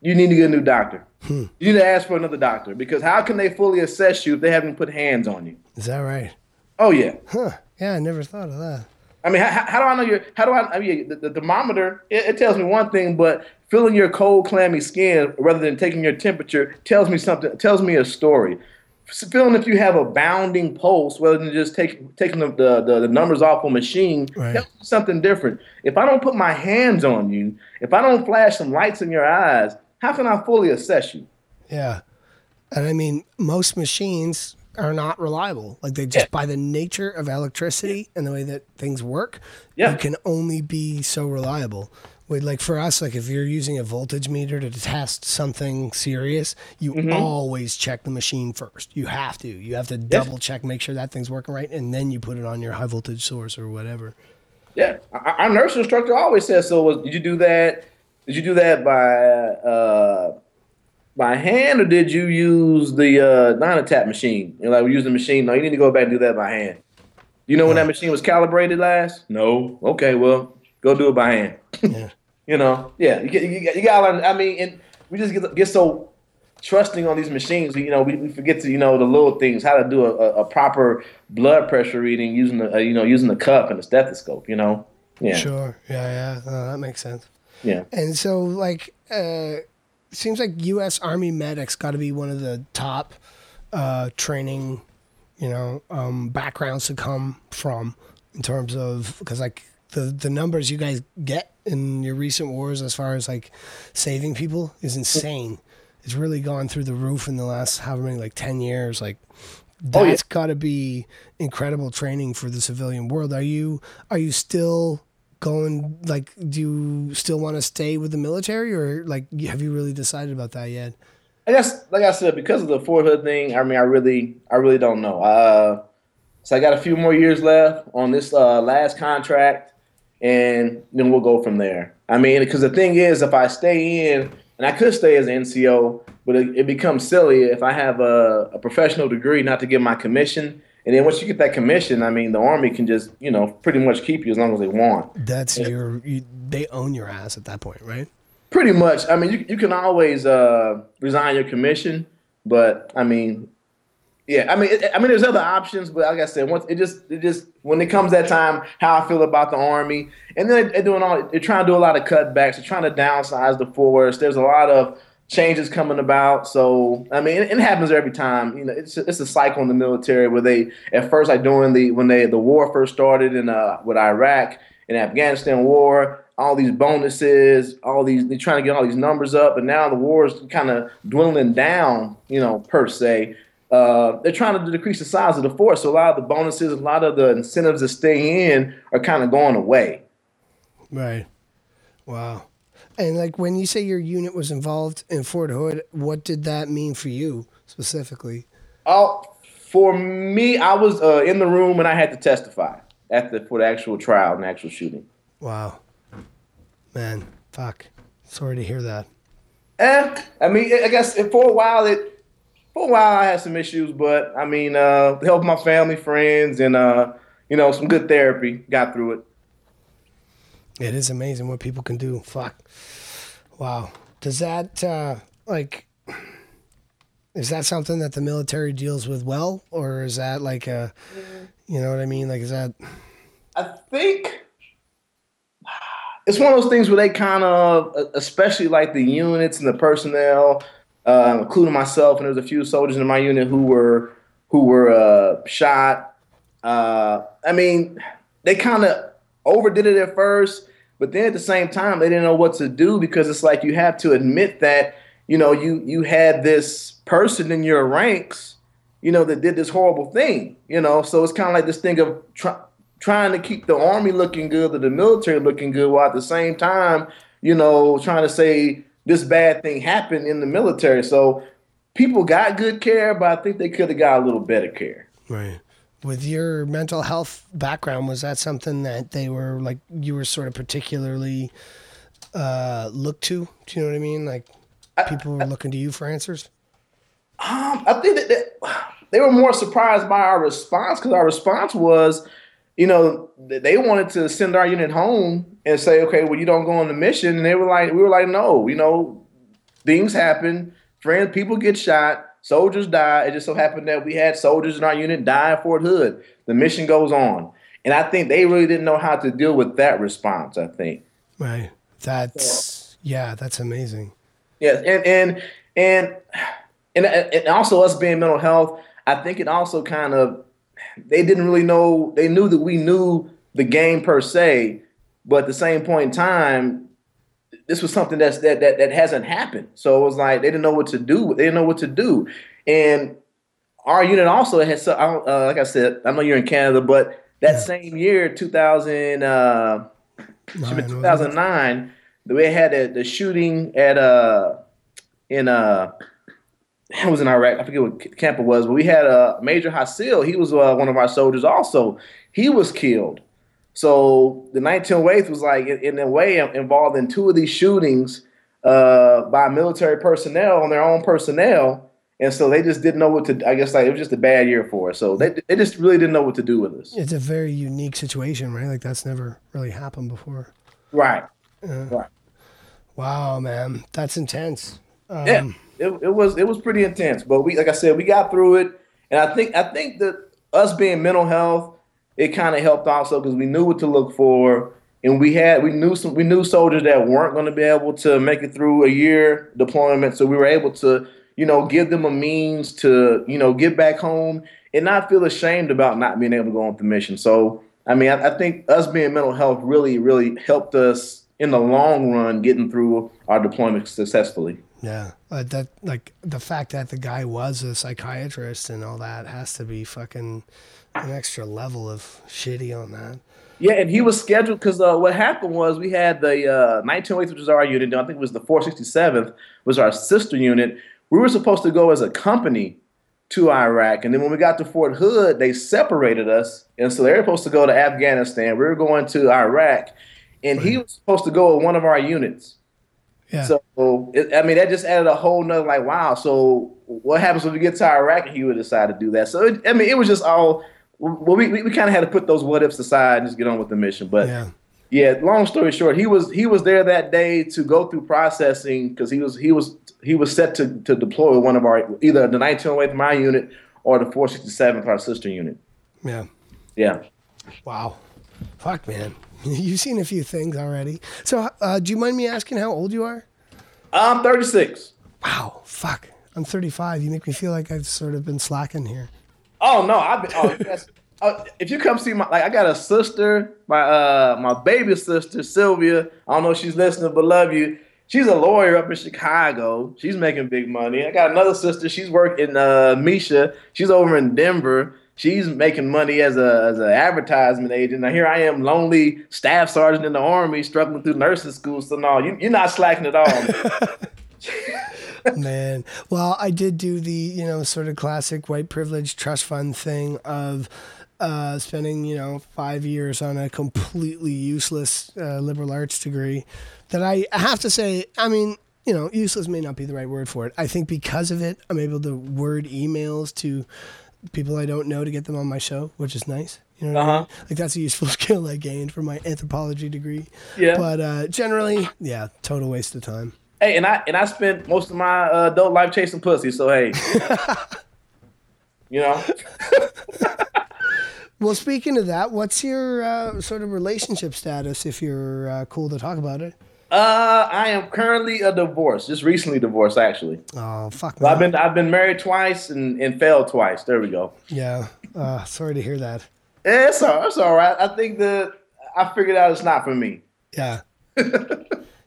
you need to get a new doctor. Hmm. You need to ask for another doctor because how can they fully assess you if they haven't put hands on you? Is that right? Oh yeah. Huh. Yeah, I never thought of that. I mean, how, how do I know your? How do I? I mean, the, the thermometer it, it tells me one thing, but feeling your cold, clammy skin rather than taking your temperature tells me something. Tells me a story. Feeling if you have a bounding pulse rather than just take, taking the, the, the, numbers off a machine Right. tells me something different. If I don't put my hands on you, if I don't flash some lights in your eyes, how can I fully assess you? Yeah. And I mean, most machines are not reliable. Like they just Yeah. by the nature of electricity and the way that things work, Yeah. you can only be so reliable. With like for us, like if you're using a voltage meter to test something serious, you Mm-hmm. always check the machine first. You have to. You have to double check, make sure that thing's working right, and then you put it on your high voltage source or whatever. Yeah, our our nurse instructor always says so. Was did you do that? Did you do that by uh, by hand or did you use the uh, Dinamap machine? You know, like we use the machine. No, you need to go back and do that by hand. You know when that machine was calibrated last? No. Okay, well, go do it by hand. Yeah. You know, yeah, you, get- you, got- you gotta learn. I mean, and we just get, get so trusting on these machines. You know, we, we forget to you know the little things, how to do a, a, a proper blood pressure reading using the uh, you know using the cup and the stethoscope. You know, yeah, Sure. Yeah, yeah. Uh, that makes sense. Yeah, And so, like, uh, seems like U.S. Army medics got to be one of the top uh, training, you know, um, backgrounds to come from in terms of because like the the numbers you guys get in your recent wars as far as like saving people is insane. It's really gone through the roof in the last however many like ten years. Like That's Oh, yeah. got to be incredible training for the civilian world. Are you are you still going like do you still want to stay with the military or like have you really decided about that yet? I guess, like I said, because of the Fort Hood thing, I mean, I really, I really don't know. Uh, so I got a few more years left on this uh, last contract, and then we'll go from there. I mean, because the thing is, if I stay in, and I could stay as an NCO, but it, it becomes silly if I have a, a professional degree not to get my commission. And then once you get that commission, I mean, the Army can just, you know, pretty much keep you as long as they want. That's your you, they own your ass at that point, right? Pretty much. I mean, you, you can always uh, resign your commission, but I mean, yeah. I mean, it, I mean, there's other options, but like I said, once it just, it just when it comes that time, how I feel about the army, and then they're doing all, they're trying to do a lot of cutbacks, they're trying to downsize the force. There's a lot of changes coming about. So I mean, it, it happens every time. You know, it's it's a cycle in the military where they at first like during the when they the war first started in uh with Iraq and Afghanistan war, all these bonuses, all these they're trying to get all these numbers up, and now the war is kind of dwindling down. You know, per se. Uh, they're trying to decrease the size of the force, so a lot of the bonuses, a lot of the incentives to stay in are kind of going away. Right. Wow. And like when you say your unit was involved in Fort Hood, what did that mean for you specifically? Oh, for me, I was uh, in the room and I had to testify at the for the actual trial and actual shooting. Wow. Man, fuck. Sorry to hear that. Eh, I mean, I guess for a while it for a while I had some issues, but I mean, uh, help my family, friends, and uh, you know, some good therapy. Got through it. It is amazing what people can do. Fuck. Wow. Does that uh like is that something that the military deals with well or is that like a you know what I mean? Like is that I think it's one of those things where they kind of, especially like the units and the personnel, uh, including myself, and there was a few soldiers in my unit who were who were uh, shot. Uh, I mean, they kind of overdid it at first, but then at the same time, they didn't know what to do because it's like you have to admit that you know you you had this person in your ranks, you know, that did this horrible thing. You know, so it's kind of like this thing of try, trying to keep the army looking good or the military looking good, while at the same time, you know, trying to say this bad thing happened in the military. So people got good care, but I think they could have got a little better care. right? With your mental health background, was that something that they were like you were sort of particularly uh looked to? Do you know what I mean? Like people were looking to you for answers? Um, I think that, that they were more surprised by our response because our response was, you know, they wanted to send our unit home and say, okay, well, you don't go on the mission, and they were like, we were like, no, you know, things happen, friends, people get shot, soldiers die. It just so happened that we had soldiers in our unit die at Fort Hood. The mission goes on, and I think they really didn't know how to deal with that response. I think. Right. That's yeah, that's amazing. Yes, and and and and and also us being mental health, I think it also kind of they didn't really know. They knew that we knew the game per se, but at the same point in time, this was something that's that that that hasn't happened. So it was like they didn't know what to do. They didn't know what to do, and our unit also had. So, I don't, uh, like I said, I know you're in Canada, but that Yeah. same year, 2000. Uh, Nine, it? 2009. We had the, the shooting at uh in uh it was in Iraq. I forget what camp it was, but we had a uh, Major Houseal. He was uh, one of our soldiers. Also, he was killed. So the 1908th was like in, in a way involved in two of these shootings uh, by military personnel on their own personnel. And so they just didn't know what to. I guess like it was just a bad year for us. So they they just really didn't know what to do with us. It's a very unique situation, right? Like that's never really happened before. Right. Right. Wow, man, that's intense. Um, Yeah, it, it was it was pretty intense, but we like I said, we got through it, and I think I think that us being mental health, it kind of helped also because we knew what to look for, and we had we knew some we knew soldiers that weren't going to be able to make it through a year deployment, so we were able to you know give them a means to you know get back home and not feel ashamed about not being able to go on the mission. So I mean, I, I think us being mental health really really helped us in the long run getting through our deployment successfully. Yeah, uh, that like the fact that the guy was a psychiatrist and all that has to be fucking an extra level of shitty on that. Yeah, and he was scheduled because uh, what happened was we had the uh, 1908, which was our unit. I think it was the 467th, was our sister unit. We were supposed to go as a company to Iraq, and then when we got to Fort Hood, they separated us, and so they were supposed to go to Afghanistan. We were going to Iraq, and he was supposed to go with one of our units. Yeah. So it, I mean, that just added a whole nother like, wow. So what happens when we get to Iraq and he would decide to do that? So it, I mean, it was just all. Well, we we, we kind of had to put those what ifs aside and just get on with the mission. But yeah. yeah, long story short, he was he was there that day to go through processing because he was he was he was set to to deploy one of our either the 1908th my unit or the 467th our sister unit. Yeah. Yeah. Wow. Fuck, man. You've seen a few things already. So, uh, do you mind me asking how old you are? I'm 36. Wow. Fuck. I'm 35. You make me feel like I've sort of been slacking here. Oh no, I've been. Oh, yes. Uh, if you come see my, like, I got a sister, my uh, my baby sister Sylvia. I don't know if she's listening, but love you. She's a lawyer up in Chicago. She's making big money. I got another sister. She's working. Uh, Misha. She's over in Denver. She's making money as a as an advertisement agent. Now here I am, lonely staff sergeant in the army, struggling through nursing school. So no, you, you're not slacking at all. Man, well, I did do the you know sort of classic white privilege trust fund thing of uh, spending you know five years on a completely useless uh, liberal arts degree. That I have to say, I mean, you know, useless may not be the right word for it. I think because of it, I'm able to word emails to people I don't know to get them on my show, which is nice. You know what I mean? Uh-huh. Like that's a useful skill I gained from my anthropology degree. Yeah. But uh, generally, yeah, total waste of time. Hey, and I and I spent most of my uh, adult life chasing pussy. So hey, you know. Well, speaking of that, what's your uh, sort of relationship status if you're uh, cool to talk about it? Uh, I am currently a divorce. Just recently divorced, actually. Oh, fuck, I've been I've been married twice and, and failed twice. There we go. Yeah. Uh, sorry to hear that. Yeah, it's all it's all right. I think that I figured out it's not for me. Yeah.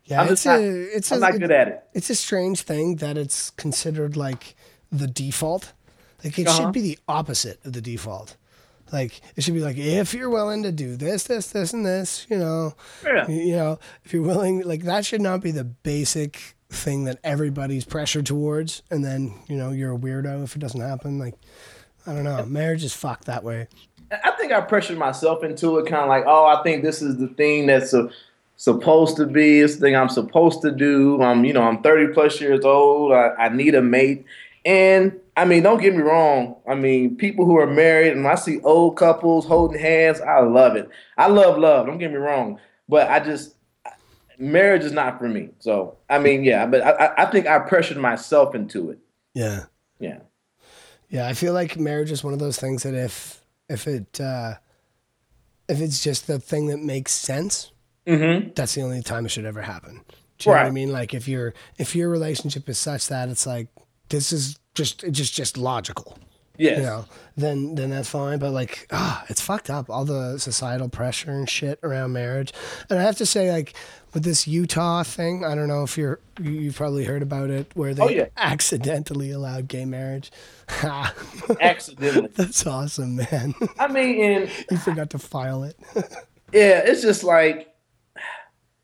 Yeah, I'm it's not, a it's I'm a, not good at it. it's a strange thing that it's considered like the default. Like it Uh-huh. should be the opposite of the default. Like it should be like if you're willing to do this, this, this, and this, you know, Yeah. you know, if you're willing, like that should not be the basic thing that everybody's pressured towards, and then you know you're a weirdo if it doesn't happen. Like I don't know, marriage is fucked that way. I think I pressured myself into it, kind of like, oh, I think this is the thing that's uh, supposed to be. This thing I'm supposed to do. I'm, you know, I'm 30 plus years old. I, I need a mate, and I mean, don't get me wrong. I mean, people who are married, and I see old couples holding hands. I love it. I love love. Don't get me wrong, but I just marriage is not for me. So I mean, yeah, but I, I- I think I pressured myself into it. Yeah. Yeah. Yeah, I feel like marriage is one of those things that if if it uh, if it's just the thing that makes sense, Mm-hmm. that's the only time it should ever happen. Do you know what I mean? Like if your if your relationship is such that it's like this is just just just logical, Yes. you know, then then that's fine. But like, ah, it's fucked up. All the societal pressure and shit around marriage. And I have to say, like with this Utah thing, I don't know if you're you, you've probably heard about it, where they Oh, yeah. accidentally allowed gay marriage. Accidentally. That's awesome, man. I mean, and you forgot to file it. Yeah, it's just like,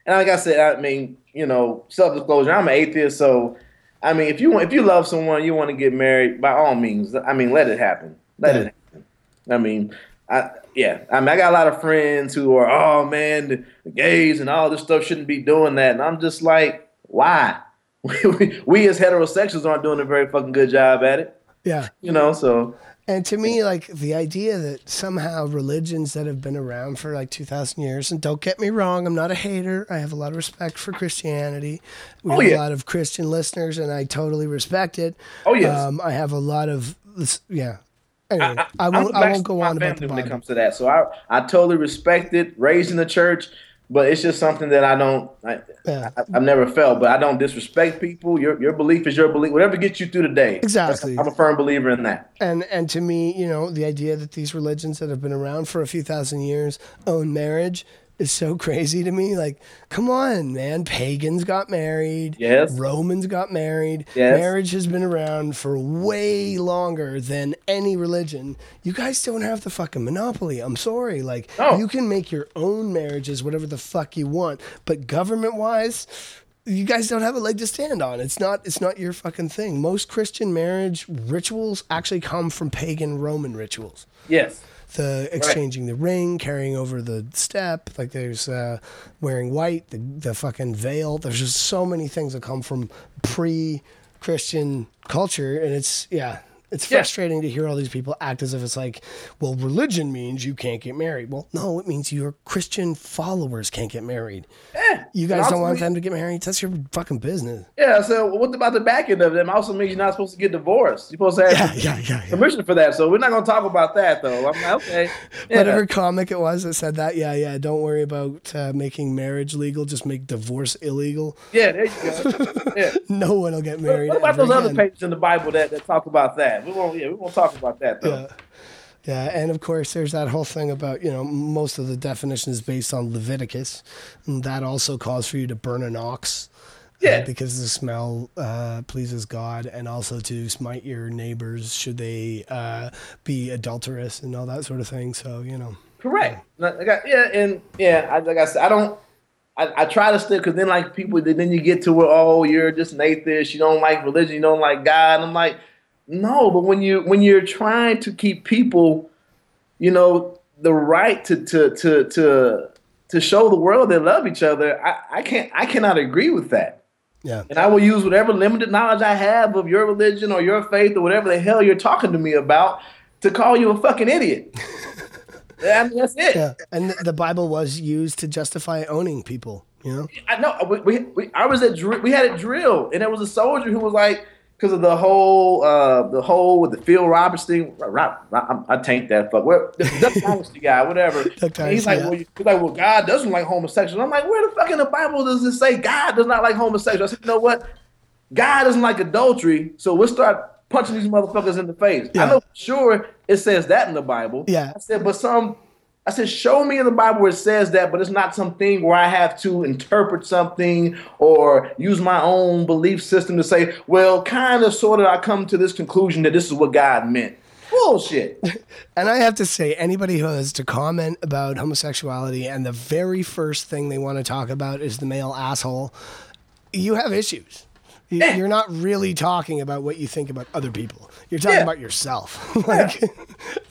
and like I said, I mean, you know, self disclosure. I'm an atheist, so I mean, if you want, if you love someone, you want to get married, by all means. I mean, let it happen. Let Yeah. it happen. I mean, I yeah. I mean, I got a lot of friends who are, oh man, gays and all this stuff shouldn't be doing that, and I'm just like, why? we, we as heterosexuals aren't doing a very fucking good job at it, yeah. you know. So And to me, like the idea that somehow religions that have been around for like 2,000 years, and don't get me wrong, I'm not a hater. I have a lot of respect for Christianity. We Oh, have yeah. a lot of Christian listeners, and I totally respect it. Oh, yes. Um, I have a lot of, yeah. Anyway, I, I'm won't, I won't go on about the when it comes to that. So I I totally respect it. Raised in the church, but it's just something that I don't. I, Yeah. I, I've never felt, but I don't disrespect people. Your your belief is your belief. Whatever gets you through the day. Exactly. I'm a firm believer in that. And and to me, you know, the idea that these religions that have been around for a few thousand years own marriage is so crazy to me. Like, come on, man. Pagans got married. Yes. Romans got married. Yes. Marriage has been around for way longer than any religion. You guys don't have the fucking monopoly. I'm sorry. Like, No. you can make your own marriages whatever the fuck you want, but government wise, you guys don't have a leg to stand on. It's not it's not your fucking thing. Most Christian marriage rituals actually come from pagan Roman rituals Yes. The exchanging the ring, carrying over the step. Like there's uh, wearing white, the, the fucking veil. There's just so many things that come from pre-Christian culture, and it's yeah, it's Yeah. frustrating to hear all these people act as if it's like, well, religion means you can't get married. Well, no, it means your Christian followers can't get married. Yeah. You guys don't want Also- them to get married. That's your fucking business. Yeah. So what about the back end of them? Also means you're not supposed to get divorced. You're supposed to have Yeah, yeah, yeah. yeah. permission for that. So we're not gonna talk about that though. I'm like, okay. Yeah. Whatever comic it was that said that, yeah, yeah. Don't worry about uh, making marriage legal. Just make divorce illegal. Yeah. There you go. Yeah. No one will get married. What about ever those other again. pages in the Bible that, that talk about that? We won't. Yeah, we won't talk about that though. Yeah. Yeah, and of course, there's that whole thing about you know most of the definition is based on Leviticus, and that also calls for you to burn an ox, uh, Yeah. because the smell uh, pleases God, and also to smite your neighbors should they uh, be adulterous and all that sort of thing. So you know, Correct. Like, I yeah, and yeah, I, like I said, I don't. I, I try to stick because then like people, then you get to where oh you're just an atheist, you don't like religion, you don't like God. And I'm like, no, but when you when you're trying to keep people, you know, the right to to to to to show the world they love each other, I, I can't I cannot agree with that. yeah, And I will use whatever limited knowledge I have of your religion or your faith or whatever the hell you're talking to me about to call you a fucking idiot. I mean, that's it. yeah, and the Bible was used to justify owning people. You know, I know. We, we, we I was at we had a drill, and there was a soldier who was like, because of the whole uh the whole with the Phil Roberts thing. Rob, I, I taint that fuck. Where the Duck Dynasty guy, whatever. Duck he's like, yeah. well, he's like, well, God doesn't like homosexuals. I'm like, where the fuck in the Bible does it say God does not like homosexuals? I said, you know what? God doesn't like adultery, so we'll start punching these motherfuckers in the face. Yeah. I know for sure it says that in the Bible. Yeah. I said, but some, I said, show me in the Bible where it says that, but it's not something where I have to interpret something or use my own belief system to say, well, kind of, sort of, I come to this conclusion that this is what God meant. Bullshit. And I have to say, anybody who has to comment about homosexuality and the very first thing they want to talk about is the male asshole, you have issues. You- Yeah. You're not really talking about what you think about other people. You're talking Yeah. about yourself. like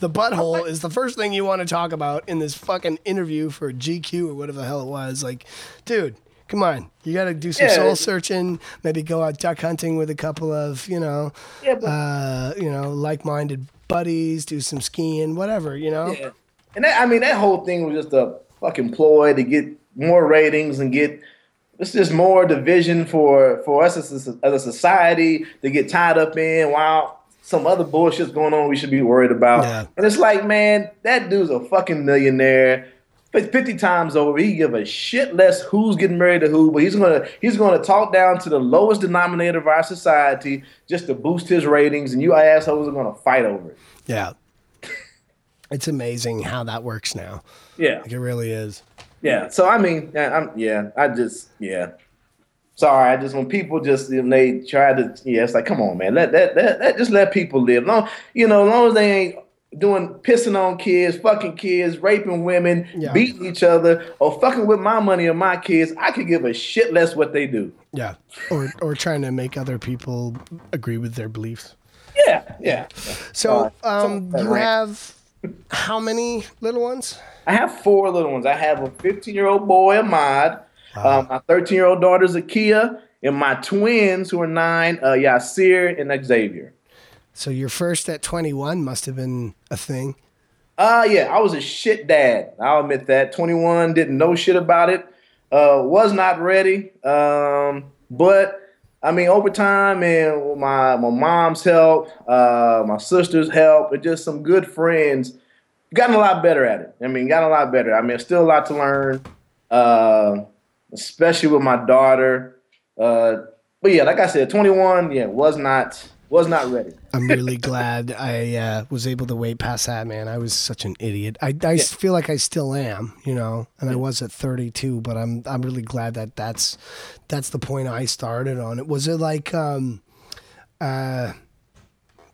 the butthole is the first thing you want to talk about in this fucking interview for GQ or whatever the hell it was. Like, dude, come on. You got to do some Yeah. soul searching. Maybe go out duck hunting with a couple of, you know, but- uh, you know, like-minded buddies. Do some skiing, whatever. You know. And that, I mean, that whole thing was just a fucking ploy to get more ratings and get it's just more division for for us as a, as a society to get tied up in while some other bullshit's going on we should be worried about. Yeah. And it's like, man, that dude's a fucking millionaire. 50 times over, he give a shit less who's getting married to who, but he's gonna he's gonna talk down to the lowest denominator of our society just to boost his ratings, and you assholes are gonna fight over it. Yeah. It's amazing how that works now. Yeah. Like it really is. Yeah. So I mean, yeah, I'm yeah. I just yeah. Sorry, I just when people just when they try to yeah, it's like come on, man, let that that, that just let people live. Long you know, as long as they ain't doing pissing on kids, fucking kids, raping women, Yeah. beating each other, or fucking with my money or my kids, I could give a shit less what they do. Yeah. Or or trying to make other people agree with their beliefs. Yeah, yeah. So um so- you have how many little ones? I have four little ones. I have a 15 year old boy, Ahmad. Um, my 13 year old daughter, Zakia. And my twins, who are nine, uh, Yasir and Xavier. So your first at 21 must have been a thing. Uh, yeah, I was a shit dad. I'll admit that. 21, didn't know shit about it. Uh, was not ready. Um, but I mean, over time and my my mom's help, uh, my sister's help, and just some good friends, gotten a lot better at it. I mean, gotten a lot better. I mean, still a lot to learn, uh, especially with my daughter. Uh, but yeah, like I said, 21, yeah, was not Was not ready. I'm really glad I uh, was able to wait past that, man. I was such an idiot. I, I feel like I still am, you know, and I was at 32, but I'm I'm really glad that that's that's the point I started on. It was it like um uh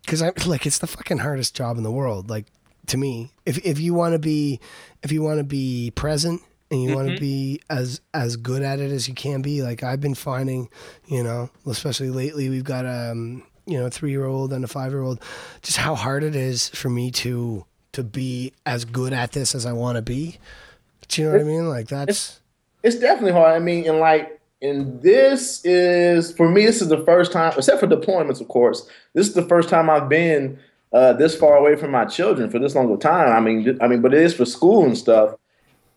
because I'm like it's the fucking hardest job in the world. Like to me, if if you want to be if you want to be present and you want to be as as good at it as you can be, like I've been finding, you know, especially lately, we've got um you know a three year old and a five year old, just how hard it is for me to to be as good at this as I want to be. Do you know what I mean? Like that's It's definitely hard. I mean, and like, and this is for me. This is the first time, except for deployments, of course. This is the first time I've been uh, this far away from my children for this long of time. I mean, I mean, but it is for school and stuff.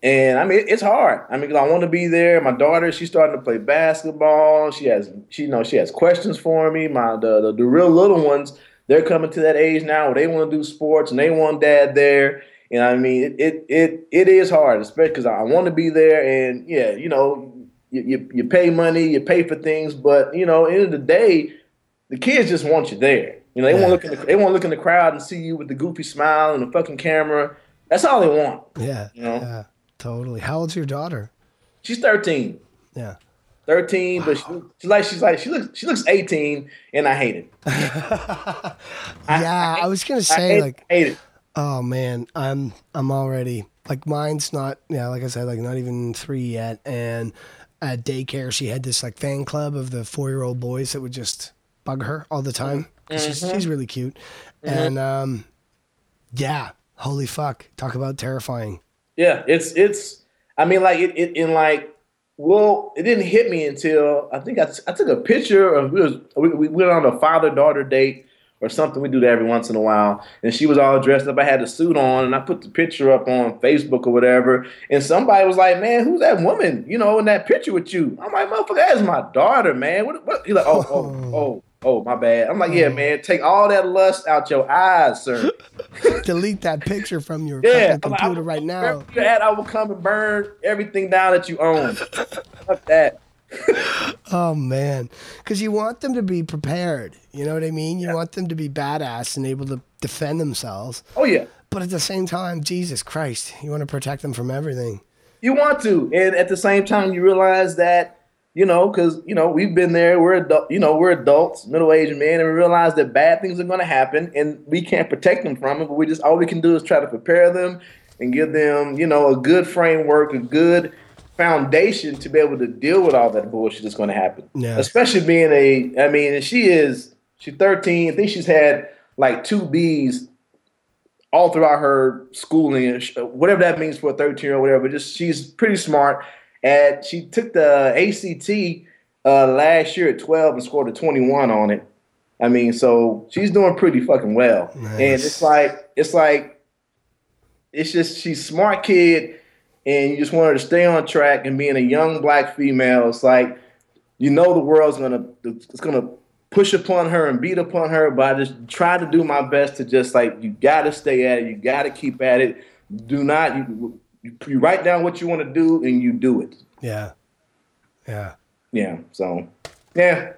And I mean, it's hard. I mean, I want to be there. My daughter, she's starting to play basketball. She has, she you know, she has questions for me. My the the, the real little ones, they're coming to that age now where they want to do sports and they want dad there. And I mean, it it it, it is hard, especially because I want to be there. And yeah, you know, you, you you pay money, you pay for things, but you know, end of the day, the kids just want you there. You know, they want to look in the, they want to look in the crowd and see you with the goofy smile and the fucking camera. That's all they want. yeah, You know? yeah, totally. How old's your daughter? She's 13. Yeah. 13, but she, she's like she's like she looks she looks 18 and I hate it. Yeah, I, was gonna I say hate, like hate it. Oh man, I'm I'm already like mine's not yeah, like I said, like not even three yet. And at daycare, she had this like fan club of the four year old boys that would just bug her all the time. 'Cause She's she's really cute, and um, yeah, holy fuck, talk about terrifying. Yeah, it's it's. I mean, like it, it in like. Well, it didn't hit me until I think I, I took a picture of we was we, we went on a father daughter date or something. We do that every once in a while, and she was all dressed up. I had a suit on, and I put the picture up on Facebook or whatever. And somebody was like, "Man, who's that woman? You know, in that picture with you?" I'm like, "Motherfucker, that's my daughter, man." What? what? He's like, "Oh, oh, oh." Oh, my bad. I'm like, yeah, mm. man, take all that lust out your eyes, sir. Delete that picture from your Yeah, I'm like, computer right now. Wherever I will come and burn everything down that you own. Fuck that. Oh man, because you want them to be prepared. You know what I mean? You want them to be badass and able to defend themselves. Oh yeah, But at the same time, Jesus Christ, you want to protect them from everything. you want to, and at the same time, you realize that you know, because you know we've been there. We're adult, you know, we're adults, middle-aged men, and we realize that bad things are going to happen, and we can't protect them from it. But we just all we can do is try to prepare them and give them, you know, a good framework, a good foundation to be able to deal with all that bullshit that's going to happen. Yeah. Especially being a, I mean, she is she's 13. I think she's had like two B's all throughout her schooling, whatever that means for a 13 year old, whatever. But just she's pretty smart. And she took the ACT uh, last year at 12 and scored a 21 on it. I mean, so she's doing pretty fucking well. And it's like it's like it's just she's smart kid, and you just want her to stay on track. And being a young black female, it's like you know the world's gonna it's gonna push upon her and beat upon her, but I just try to do my best to just like you gotta stay at it, you gotta keep at it. Do not you you, you write down what you want to do and you do it. Yeah. Yeah. Yeah. So yeah.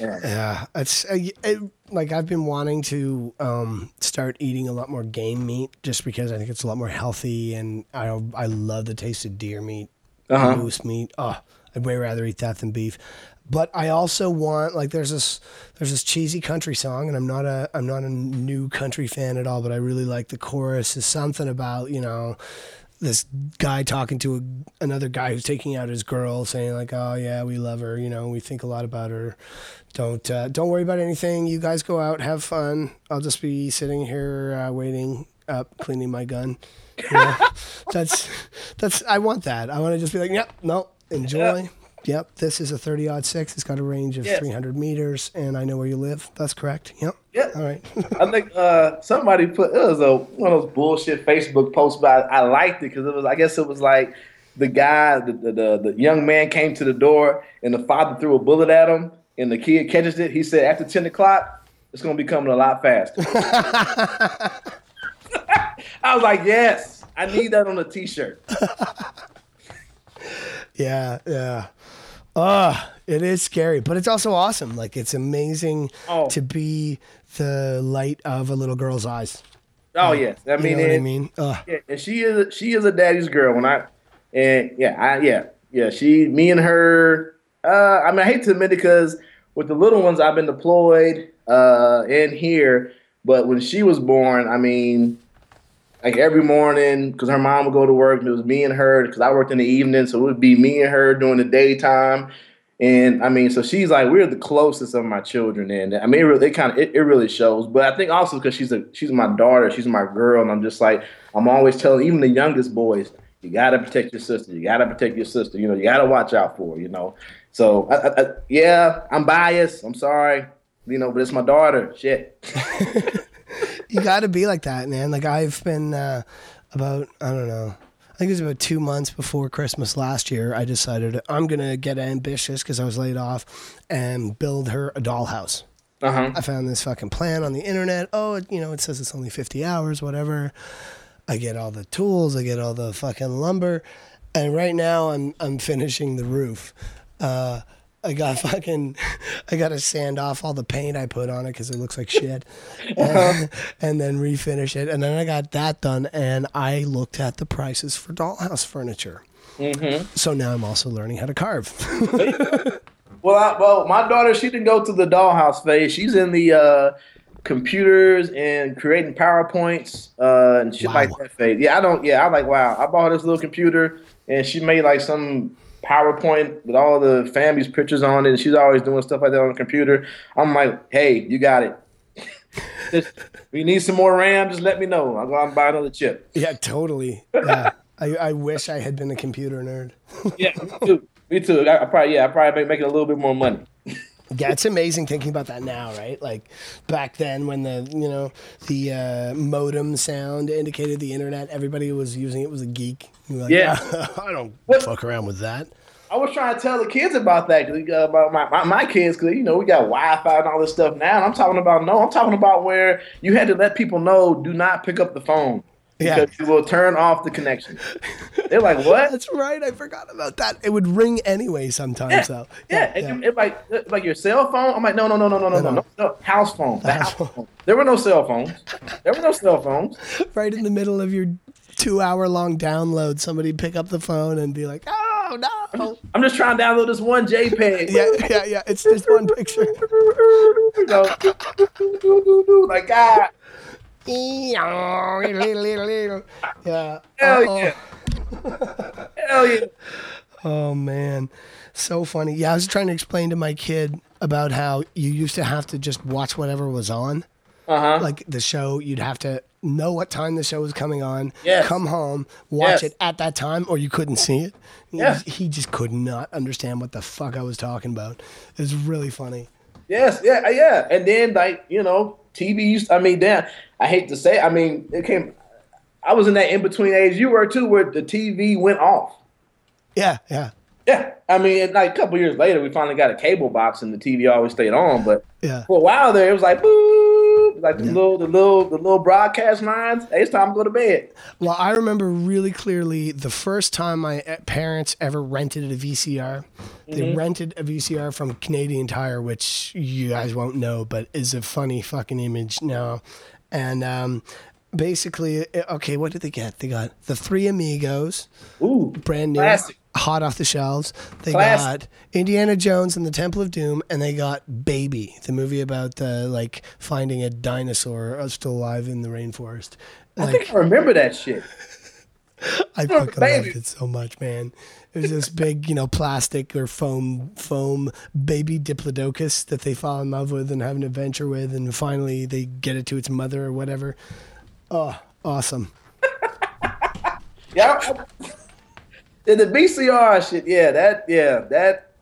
yeah. Yeah, it's uh, it, like I've been wanting to um, start eating a lot more game meat, just because I think it's a lot more healthy, and I I love the taste of deer meat, Uh-huh. moose meat. Oh, I'd way rather eat that than beef. But I also want like there's this there's this cheesy country song, and I'm not a I'm not a new country fan at all, but I really like the chorus. Is something about you know this guy talking to a, another guy who's taking out his girl, saying like, "Oh yeah, we love her. You know, we think a lot about her. Don't uh, don't worry about anything. You guys go out, have fun. I'll just be sitting here uh, waiting up, cleaning my gun." You know? that's that's I want that. I want to just be like, "Yep, no, enjoy." Yep, this is a 30 odd six. It's got a range of Yes. 300 meters, and I know where you live. That's correct. Yep. Yeah. All right. I think uh, somebody put it was a one of those bullshit Facebook posts, but I, I liked it because it was. I guess it was like the guy, the, the the the young man came to the door, and the father threw a bullet at him, and the kid catches it. He said, after ten o'clock, it's gonna be coming a lot faster. I was like, yes, I need that on a T-shirt. Yeah, yeah. Uh, It is scary, but it's also awesome. Like it's amazing Oh. to be the light of a little girl's eyes. Oh yes, I You mean, know what I mean? Ugh. Yeah, and she is she is a daddy's girl. When I and yeah, I yeah yeah she me and her. Uh, I mean, I hate to admit it because with the little ones, I've been deployed uh in here. But when she was born, I mean, like every morning, because her mom would go to work, and it was me and her. Because I worked in the evening, so it would be me and her during the daytime. And I mean, so she's like we're the closest of my children, and I mean, it, really, kind of it, it really shows. But I think also because she's a she's my daughter, she's my girl, and I'm just like I'm always telling even the youngest boys, you gotta protect your sister, you gotta protect your sister, you know, you gotta watch out for, her, you know. So I, I, I, yeah, I'm biased. I'm sorry, you know, but it's my daughter. Shit. You got to be like that, man. Like I've been uh, about I don't know. I think it was about two months before Christmas last year. I decided I'm gonna get ambitious because I was laid off and build her a dollhouse. Uh huh. I found this fucking plan on the internet. Oh, it, you know, it says it's only 50 hours, whatever. I get all the tools, I get all the fucking lumber, and right now I'm I'm finishing the roof. Uh, I got fucking, I got to sand off all the paint I put on it because it looks like shit, and, and then refinish it. And then I got that done, and I looked at the prices for dollhouse furniture. So now I'm also learning how to carve. Well, I, well, my daughter, she didn't go to the dollhouse phase. She's in the uh, computers and creating PowerPoints uh, and shit Wow. like that phase. Yeah, I don't. Yeah, I'm like, wow. I bought her this little computer and she made like some PowerPoint with all the family's pictures on it. And she's always doing stuff like that on the computer. I'm like, hey, you got it. Just, we need some more RAM. Just let me know. I'll go out and buy another chip. yeah, totally. Yeah. I, I wish I had been a computer nerd. Yeah, me too. Me too. I, I probably yeah, I probably make, making a little bit more money. Yeah, it's amazing thinking about that now, right? Like back then when the you know the uh, modem sound indicated the internet, everybody was using it was a geek. Like, Yeah. I don't What- fuck around with that. I was trying to tell the kids about that, uh, about my, my, my kids, because you know we got Wi-Fi and all this stuff now. And I'm talking about no, I'm talking about where you had to let people know do not pick up the phone Yeah. because you will turn off the connection. They're like, what? That's right. I forgot about that. It would ring anyway sometimes, Yeah, though. yeah, and you- it like like your cell phone. I'm like, no, no, no, no, no, no, no, no, no, house phone. The house house phone. There were no cell phones. There were no cell phones. right in the middle of your two-hour-long download, somebody pick up the phone and be like, "Oh no!" I'm just trying to download this one JPEG. Yeah, yeah, yeah. It's just one picture. You know, like God. Yeah. Hell yeah. Hell yeah. Oh man, so funny. Yeah, I was trying to explain to my kid about how you used to have to just watch whatever was on. Uh huh. Like the show, you'd have to know what time the show was coming on. Yes. Come home, watch Yes. it at that time, or you couldn't see it. He- Yes. He just could not understand what the fuck I was talking about. It was really funny. Yes, yeah, yeah. And then like, you know, TV used I mean, damn, I hate to say, it, I mean, it came I was in that in between age you were too where the TV went off. Yeah, yeah, Yeah. I mean, like a couple years later we finally got a cable box and the TV always stayed on, but yeah. for a while there it was like boop, like the little the little the little broadcast lines. Hey, it's time to go to bed. Well, I remember really clearly the first time my uh, parents ever rented a VCR. They rented a VCR from Canadian Tire, which you guys won't know, but is a funny fucking image now. And um, basically, uh, okay, what did they get? They got the Three Amigos, Ooh. brand new, Classic. hot off the shelves. They Classic. got Indiana Jones and the Temple of Doom, and they got Baby, the movie about uh, like finding a dinosaur uh, still alive in the rainforest. I think I remember that shit. I fucking baby. loved it so much, man. It was this big, you know, plastic or foam foam baby diplodocus that they fall in love with and have an adventure with, and finally they get it to its mother or whatever. Oh, awesome! Yeah. I, I, the VCR shit, yeah, that, yeah, that,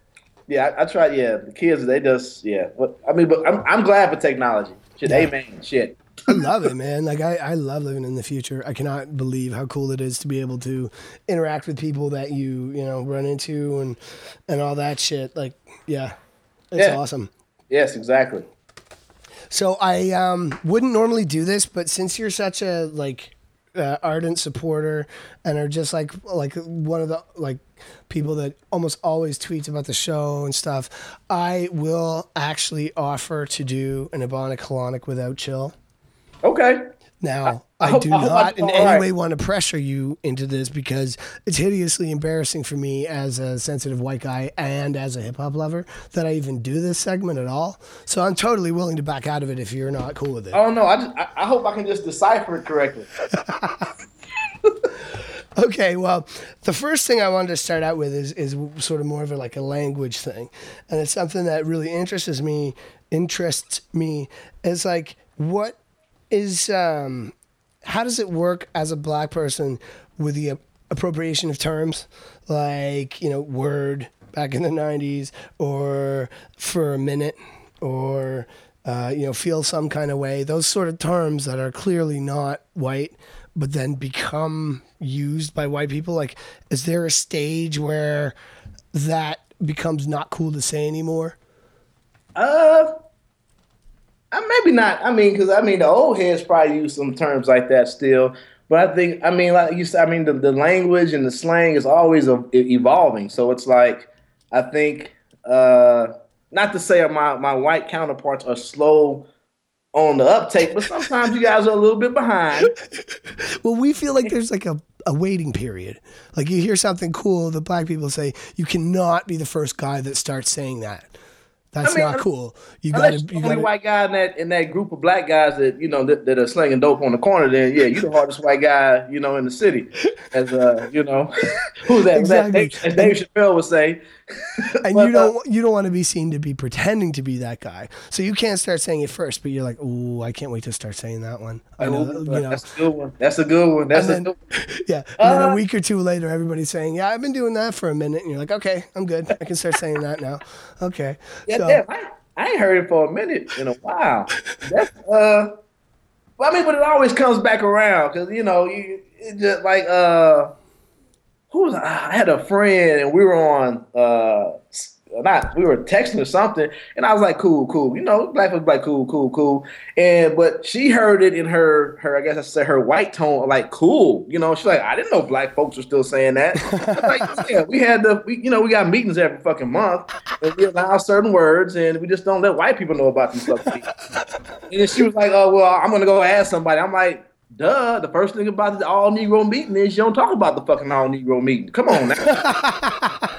yeah, I, I tried, yeah, the kids, they just, yeah. But, I mean, but I'm, I'm glad for technology. Shit, amen, shit. I love it, man. Like I, I love living in the future. I cannot believe how cool it is to be able to interact with people that you, you know, run into and and all that shit. Like, yeah, it's Yeah. awesome. Yes, exactly. So I um, wouldn't normally do this, but since you're such a like uh, ardent supporter and are just like like one of the like people that almost always tweets about the show and stuff, I will actually offer to do an Ebonic colonic without chill. Okay. Now, I I, hope- do I not I- in any right. way want to pressure you into this because it's hideously embarrassing for me as a sensitive white guy and as a hip hop lover that I even do this segment at all. So I'm totally willing to back out of it if you're not cool with it. Oh, I don't know. I just I, I hope I can just decipher it correctly. Okay, well, the first thing I wanted to start out with is is sort of more of a, like a language thing, and it's something that really interests me. Interests me is like what is um, how does it work as a black person with the appropriation of terms? Like you know word back in the '90s or for a minute or uh, you know feel some kind of way. Those sort of terms that are clearly not white but then become used by white people. Like is there a stage where that becomes not cool to say anymore? Uh, uh, maybe not. I mean, because I mean, the old heads probably use some terms like that still. But I think, I mean, like you said, I mean, the, the language and the slang is always evolving. So it's like, I think, uh, not to say my my white counterparts are slow on the uptake, but sometimes you guys are a little bit behind. well we feel like there's like a, a waiting period like you hear something cool the black people say you cannot be the first guy that starts saying that that's I mean, not cool you Unless the only gotta white guy in that in that group of black guys that you know that, that are slinging dope on the corner, then yeah, you the hardest white guy you know in the city. As uh, you know, who's that? Exactly. That- As Dave Chappelle would say. and But, you don't uh, you don't want to be seen to be pretending to be that guy. So you can't start saying it first, but you're like, "Ooh, I can't wait to start saying that one." I know, Ooh, you know. That's a good one. That's a good one. That's And a then, good yeah, and then Uh, a week or two later, everybody's saying, "Yeah, I've been doing that for a minute," and you're like, "Okay, I'm good. I can start saying that now." Okay, Yeah, so damn, I, I ain't heard it for a minute in a while. That's uh, well, I mean, but it always comes back around because you know you it just like uh, who was I had a friend and we were on uh, not we were texting or something, and I was like, cool, cool, you know, black was like, cool, cool, cool, and but she heard it in her her I guess I said her white tone, like cool, you know, she's like, I didn't know black folks were still saying that. Like, yeah, we had the we, you know we got meetings every fucking month, and we allow certain words, and we just don't let white people know about these things. And she was like, oh well, I'm gonna go ask somebody. I'm like. Duh, the first thing about the all Negro meeting is you don't talk about the fucking all Negro meeting. Come on now.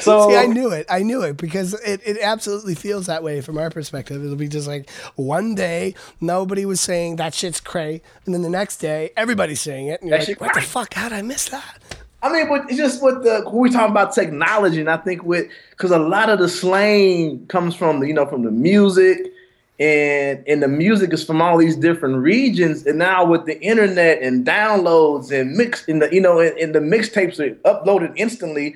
so See, I knew it. I knew it because it, it absolutely feels that way from our perspective. It'll be just like one day nobody was saying that shit's cray, and then the next day everybody's saying it, and you're like, "What the fuck? How'd I miss that?" I mean, but it's just with the we talking about technology, and I think with because a lot of the slang comes from the you know from the music, and and the music is from all these different regions, and now with the internet and downloads and mix in the you know and, and the mixtapes are uploaded instantly,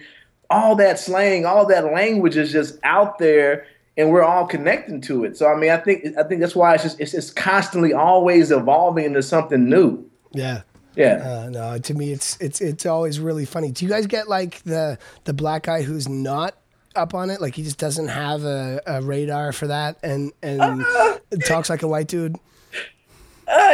all that slang, all that language is just out there. And we're all connecting to it, so I mean, I think I think that's why it's just it's, it's constantly always evolving into something new. Yeah. Yeah. Uh, no, to me, it's it's it's always really funny. Do you guys get like the the black guy who's not up on it? Like he just doesn't have a, a radar for that, and and talks like a white dude. Uh,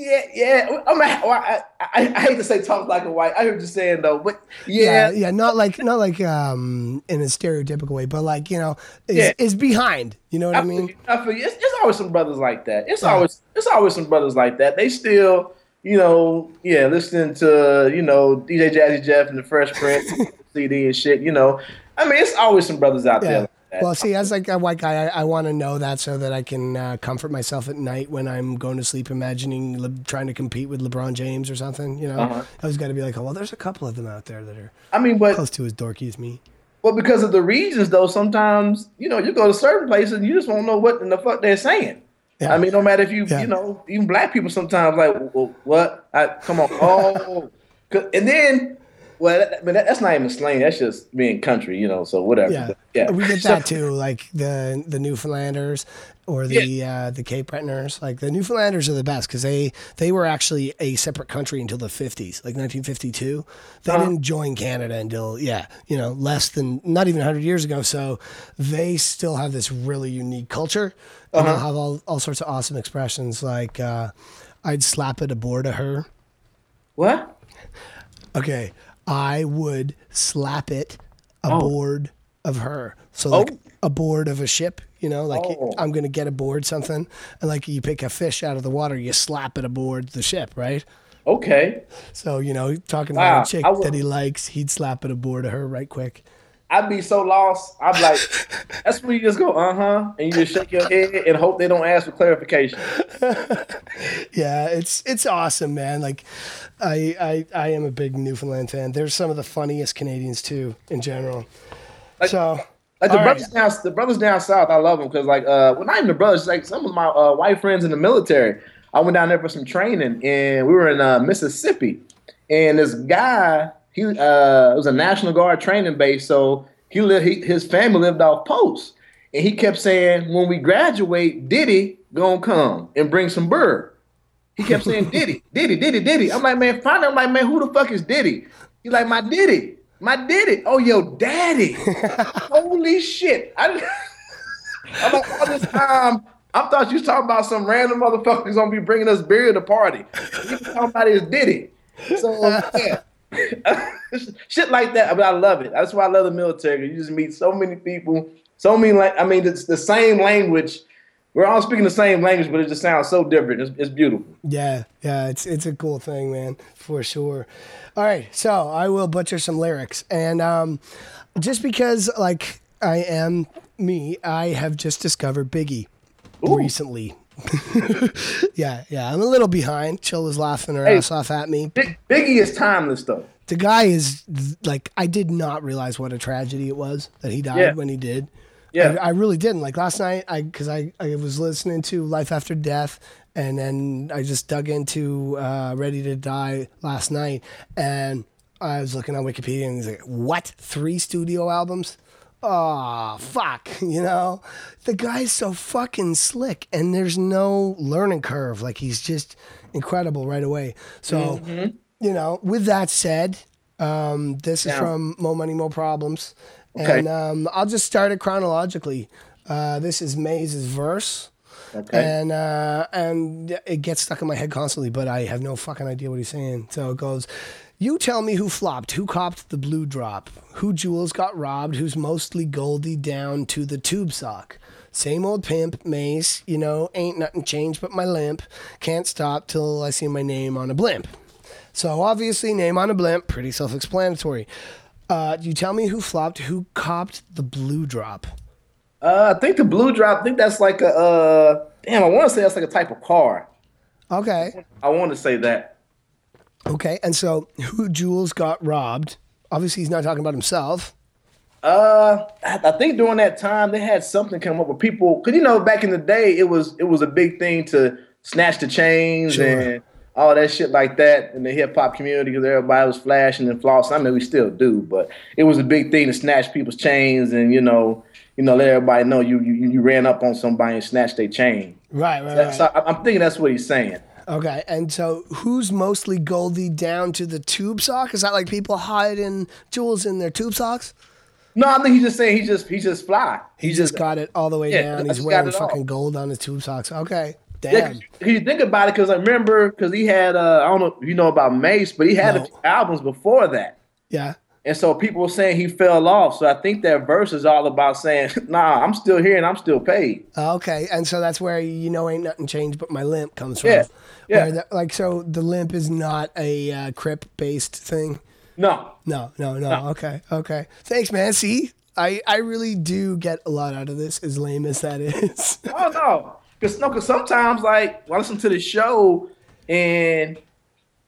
yeah, yeah. I, mean, I, I, I hate to say talk like a white. I heard you saying though, but Yeah, yeah, yeah, not like not like um in a stereotypical way, but like you know is Yeah. is behind. You know what I, I, mean? I feel you. It's, it's always some brothers like that. It's Yeah. always it's always some brothers like that. They still, you know, yeah, listening to you know DJ Jazzy Jeff and the Fresh Prince CD and shit. You know, I mean, it's always some brothers out there. Yeah. Like. Well, see, as like a white guy, I, I want to know that so that I can uh, comfort myself at night when I'm going to sleep, imagining Le- trying to compete with LeBron James or something. You know, Uh-huh. I was got to be like, oh, well, there's a couple of them out there that are I mean, but close to as dorky as me. Well, because of the regions, though, sometimes you know you go to certain places and you just won't know what in the fuck they're saying. Yeah. I mean, no matter if you Yeah. you know even black people sometimes like well, what? I, come on, oh, and then well, that, mean, that, that's not even slang. That's just being country, you know. So whatever. Yeah, But, yeah. we get that too. Like the the Newfoundlanders or the uh, the Cape Bretoners. Like the Newfoundlanders are the best because they they were actually a separate country until the fifties, like 1952. They Uh-huh. didn't join Canada until yeah, you know, less than not even 100 years ago. So they still have this really unique culture, and Uh-huh. they'll have all all sorts of awesome expressions like. Uh, I'd slap it aboard of her. What? Okay, I would slap it Oh. aboard of her. So like Oh. aboard of a ship, you know, like Oh. I'm gonna get aboard something, and like you pick a fish out of the water, you slap it aboard the ship, right? Okay. So you know, talking Wow, about a chick would- that he likes, he'd slap it aboard of her right quick. I'd be so lost. I'm like, that's when you just go, uh huh, and you just shake your head and hope they don't ask for clarification. Yeah, it's it's awesome, man. Like, I I I am a big Newfoundland fan. They're some of the funniest Canadians too, in general. so, Like the right. brothers down, the brothers down south, I love them because like, uh, well, not even the brothers, like some of my uh, white friends in the military. I went down there for some training, and we were in uh, Mississippi, and this guy, he uh, it was a National Guard training base, so he lived, he, his family lived off post, and he kept saying, when we graduate, Diddy gonna come and bring some bird. He kept saying Diddy, Diddy, Diddy, Diddy. I'm like, man, finally. I'm like, man, who the fuck is Diddy? He's like, my Diddy, my Diddy. Oh, yo, daddy. Holy shit. I, I'm like, all this time, I thought you was talking about some random motherfucker who's gonna be bringing us beer to the party. You talking about his Diddy. So yeah. Shit like that, but I love it. That's why I love the military. You just meet so many people, so many like I mean, it's the same language. We're all speaking the same language, but it just sounds so different. It's, it's beautiful. Yeah, yeah, it's it's a cool thing, man, for sure. All right, so I will butcher some lyrics, and um, just because like I am me, I have just discovered Biggie recently. yeah, yeah, I'm a little behind. Chill is laughing her Hey. ass off at me. Big, Biggie is timeless though. The guy is like, I did not realize what a tragedy it was that he died Yeah. when he did. Yeah. I, I really didn't. Like last night, I because I, I was listening to Life After Death, and then I just dug into uh, Ready to Die last night, and I was looking on Wikipedia, and he's like, "What? Three studio albums? Oh fuck!" You know, the guy's so fucking slick, and there's no learning curve. Like he's just incredible right away. So, you know, with that said, um, this is from Mo Money Mo Problems. Okay. And um, I'll just start it chronologically. Uh, this is Mase's verse. Okay. And uh, and it gets stuck in my head constantly, but I have no fucking idea what he's saying. So it goes, "You tell me who flopped, who copped the blue drop, who jewels got robbed, who's mostly Goldie down to the tube sock. Same old pimp, Mase. You know, ain't nothing changed but my limp. Can't stop till I see my name on a blimp. So obviously, name on a blimp, pretty self-explanatory. Uh, you tell me who flopped, who copped the blue drop. Uh, I think the blue drop. I think that's like a. Uh, damn, I want to say that's like a type of car. Okay. I want to say that. Okay, and so who Jules got robbed? Obviously, he's not talking about himself. Uh, I think during that time they had something come up with people. Cause you know, back in the day, it was it was a big thing to snatch the chains Sure. and all that shit like that in the hip hop community. Cause everybody was flashing and flossing. I mean, we still do, but it was a big thing to snatch people's chains and you know, you know, let everybody know you you, you ran up on somebody and snatched their chain. Right, right, right. So I- I'm thinking that's what he's saying. Okay, and so who's mostly Goldie down to the tube sock? Is that like people hiding jewels in their tube socks? No, I think he's just saying he just he just fly. He just got it all the way Yeah, down. He's wearing it all. fucking gold on his tube socks. Okay, Yeah, damn. 'cause you think about it, because I remember, because he had, uh, I don't know if you know about Mase, but he had No. albums before that. Yeah. And so people were saying he fell off. So I think that verse is all about saying, nah, I'm still here and I'm still paid. Okay, and so that's where you know ain't nothing changed but my limp comes from. Yeah, yeah. The- like so, the limp is not a uh, crip based thing. No. No, no, no. Okay, okay. Thanks, man. See, I I really do get a lot out of this, as lame as that is. Oh, no. Because no, cause sometimes, like, when I listen to the show and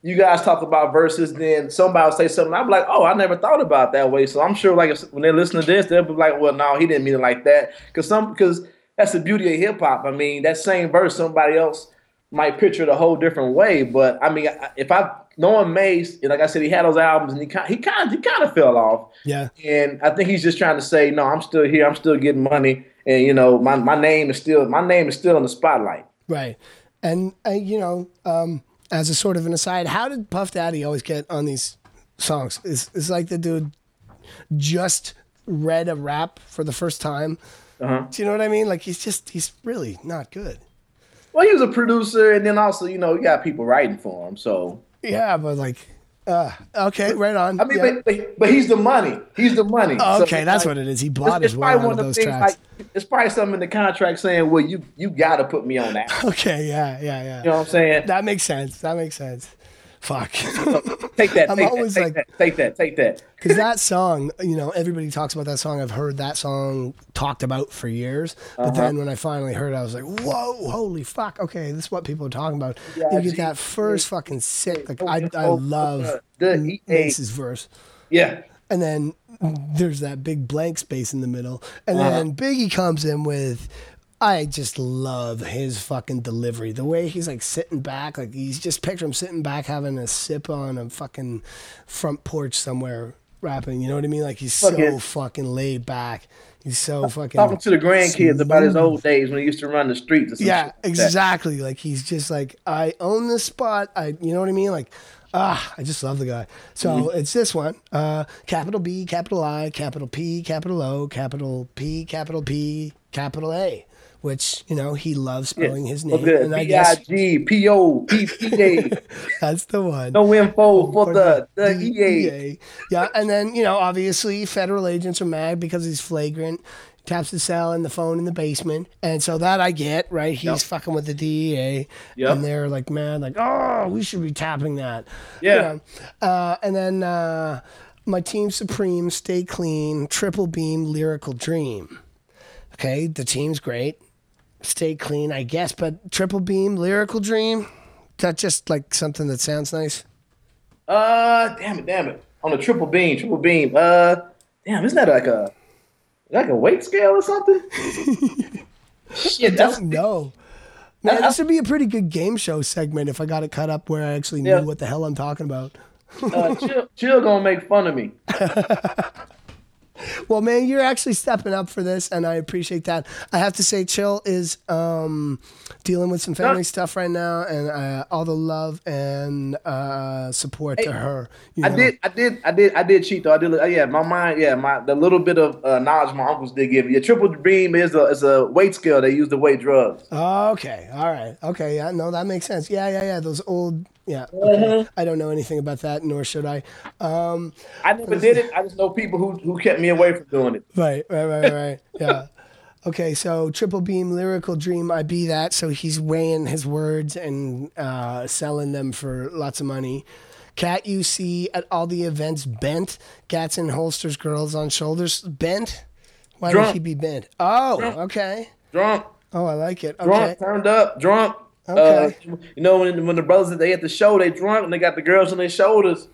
you guys talk about verses, then somebody will say something. I'm like, oh, I never thought about that way. So I'm sure, like, if, when they listen to this, they'll be like, well, no, he didn't mean it like that. Because some, because that's the beauty of hip hop. I mean, that same verse, somebody else might picture it a whole different way. But I mean, if I knowing Mase, and like I said, he had those albums, and he kind, he kind, he kind of fell off. yeah. And I think he's just trying to say, no, I'm still here. I'm still getting money, and you know, my, my name is still my name is still in the spotlight. Right. And, uh, you know, um, as a sort of an aside, how did Puff Daddy always get on these songs? Is it's like the dude just read a rap for the first time. Uh-huh. Do you know what I mean? Like he's just he's really not good. Well, he was a producer, and then also, you know, you got people writing for him. So Yeah, but like, uh, okay, right on. I mean, Yeah. but, but, he's the money. He's the money. Oh, okay, it's that's like- what it is. He bought It's, his way out of those things tracks. like it's probably something in the contract saying, "Well, you you got to put me on that." okay, yeah, yeah, yeah. You know what I'm saying? That makes sense. That makes sense. Fuck. Take that. I'm take always that, take like- that. Take that. Take that. Because that song, you know, everybody talks about that song. I've heard that song talked about for years. But Uh-huh. then when I finally heard it, I was like, whoa, holy fuck. Okay, this is what people are talking about. Yeah, you get that first fucking sick. Like, I, I love the. Mase's verse. Yeah. And then there's that big blank space in the middle. And Uh-huh. then Biggie comes in with, I just love his fucking delivery. The way he's like sitting back, like he's just picture him sitting back having a sip on a fucking front porch somewhere rapping. You know what I mean? Like he's so Fucking- fucking laid back. He's so fucking Talking to the grandkids about his old days when he used to run the streets. Yeah, like that. exactly. Like he's just like I own this spot. I, you know what I mean? Like, ah, I just love the guy. So Mm-hmm. it's this one: uh, capital B, capital I, capital P, capital O, capital P, capital P, capital A. Which you know he loves spelling his name, good. and I guess P O P P A. that's the one. No info for Or the the E EA. DEA. Yeah, and then you know, obviously, federal agents are mad because he's flagrant. Taps the cell and the phone in the basement, and so that I get right. He's Yep. fucking with the DEA, Yep. and they're like, man, like, oh, we should be tapping that. Yeah. You know? Uh, and then uh, my team supreme, stay clean, triple beam, lyrical dream. Okay, the team's great. Stay clean, I guess, but triple beam, lyrical dream. That just like something that sounds nice. Uh, damn it, damn it. On a triple beam, triple beam. Uh, damn, isn't that like a like a weight scale or something? Shit, that's don't know. Man, I- this would be a pretty good game show segment if I got it cut up where I actually knew Yeah. what the hell I'm talking about. uh, chill, chill gonna make fun of me. Well, man, you're actually stepping up for this, and I appreciate that. I have to say, Chill is um, dealing with some family Yeah. stuff right now, and uh, all the love and uh, support to her. you I know? did, I did, I did, I did cheat though. I did. uh, Yeah, my mind. Yeah, my the little bit of uh, knowledge my uncles did give me. A triple beam is a is a weight scale they use to weight drugs. Okay, all right, okay, yeah, no, that makes sense. Yeah, yeah, yeah. Those old, yeah. Okay. Mm-hmm. I don't know anything about that, nor should I. Um, I never did it. I just know people who who kept me away from doing it. Right, right, right, right. Yeah. Okay, so triple beam lyrical dream, I be that. So he's weighing his words and uh, selling them for lots of money. Cat you see at all the events bent, gats and holsters, girls on shoulders bent. Why would he be bent? Oh, Drunk. okay. Drunk, Oh, I like it. drunk, Okay. turned up, drunk. Okay. Uh, you know when when the brothers they at the show they drunk and they got the girls on their shoulders.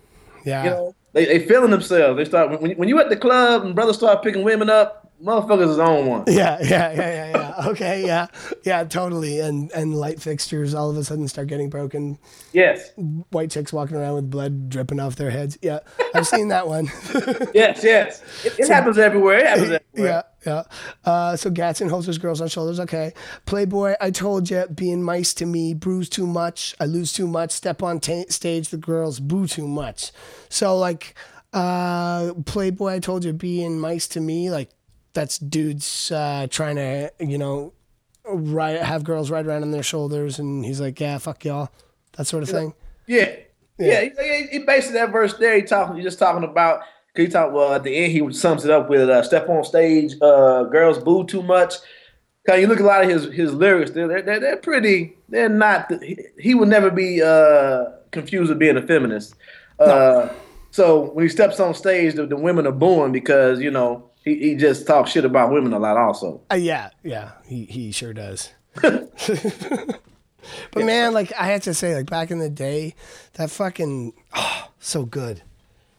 Yeah. You know they they feeling themselves. They start when when you at the club and brothers start picking women up. Motherfuckers is on one. Yeah, yeah, yeah, yeah, yeah. Okay, yeah, yeah, totally. And and light fixtures all of a sudden start getting broken. Yes, White chicks walking around with blood dripping off their heads. Yeah, I've seen that one. yes, yes. It, it happens everywhere. It happens everywhere. Yeah, yeah. Uh, so gats and holsters, girls on shoulders. Okay. Playboy, I told you, being mice to me, bruise too much. I lose too much. Step on ta stage, the girls boo too much. So like, uh, Playboy, I told you, being mice to me, like that's dudes uh, trying to, you know, ride, have girls ride around on their shoulders, and he's like, yeah, fuck y'all, that sort of thing. Yeah. Yeah, he, he, he basically that verse there. He talking, he just talking about. He talk well at the end. He sums it up with uh, "Step on stage, uh, girls boo too much." Cause you look at a lot of his his lyrics. They're they're, they're pretty. They're not. He, he would never be uh, confused with being a feminist. Uh, So when he steps on stage, the, the women are booing because you know he, he just talks shit about women a lot. Also, Uh, yeah, yeah, he he sure does. but man, like I have to say, like back in the day, that fucking oh, so good,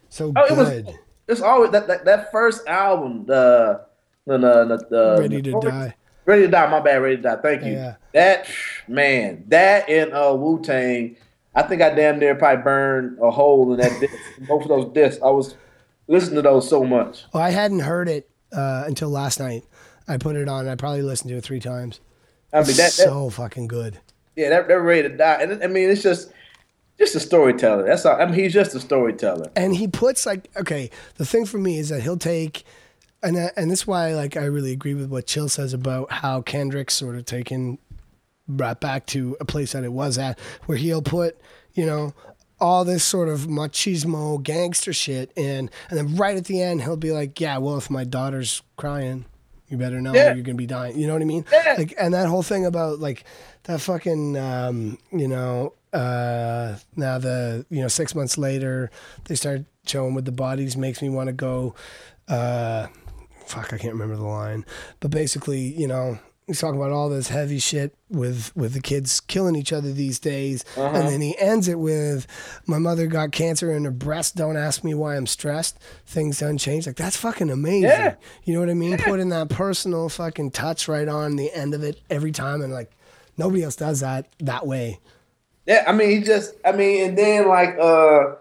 so Oh, it was- it's always that that, that first album, the the the, the Ready to die. Ready to die. My bad. Ready to die. Thank you. Yeah. That man, that and uh, Wu Tang. I think I damn near probably burned a hole in that disc. Both of those discs. I was listening to those so much. Well, I hadn't heard it uh, until last night. I put it on. I probably listened to it three times. I mean that. that so fucking good. yeah, that, they're ready to die. And I mean, it's just just a storyteller. That's all. I mean, he's just a storyteller. and he puts like okay the thing for me is that he'll take and that, and this is why like I really agree with what Chill says about how Kendrick's sort of taken brought back to a place that it was at, where he'll put, you know, all this sort of machismo gangster shit in, and then right at the end he'll be like, "Yeah, well, if my daughter's crying, you better know Yeah. you're gonna be dying." You know what I mean? Yeah. Like, and that whole thing about like that fucking, um, you know, uh, now the you know six months later they start showing with the bodies makes me want to go. Uh, fuck, I can't remember the line, but basically, you know, he's talking about all this heavy shit with with the kids killing each other these days, and then he ends it with, "My mother got cancer in her breast. Don't ask me why I'm stressed. Things don't change." Like that's fucking amazing. Yeah. You know what I mean? Putting that personal fucking touch right on the end of it every time, and like nobody else does that that way. Yeah, I mean, he just, I mean, and then like, uh,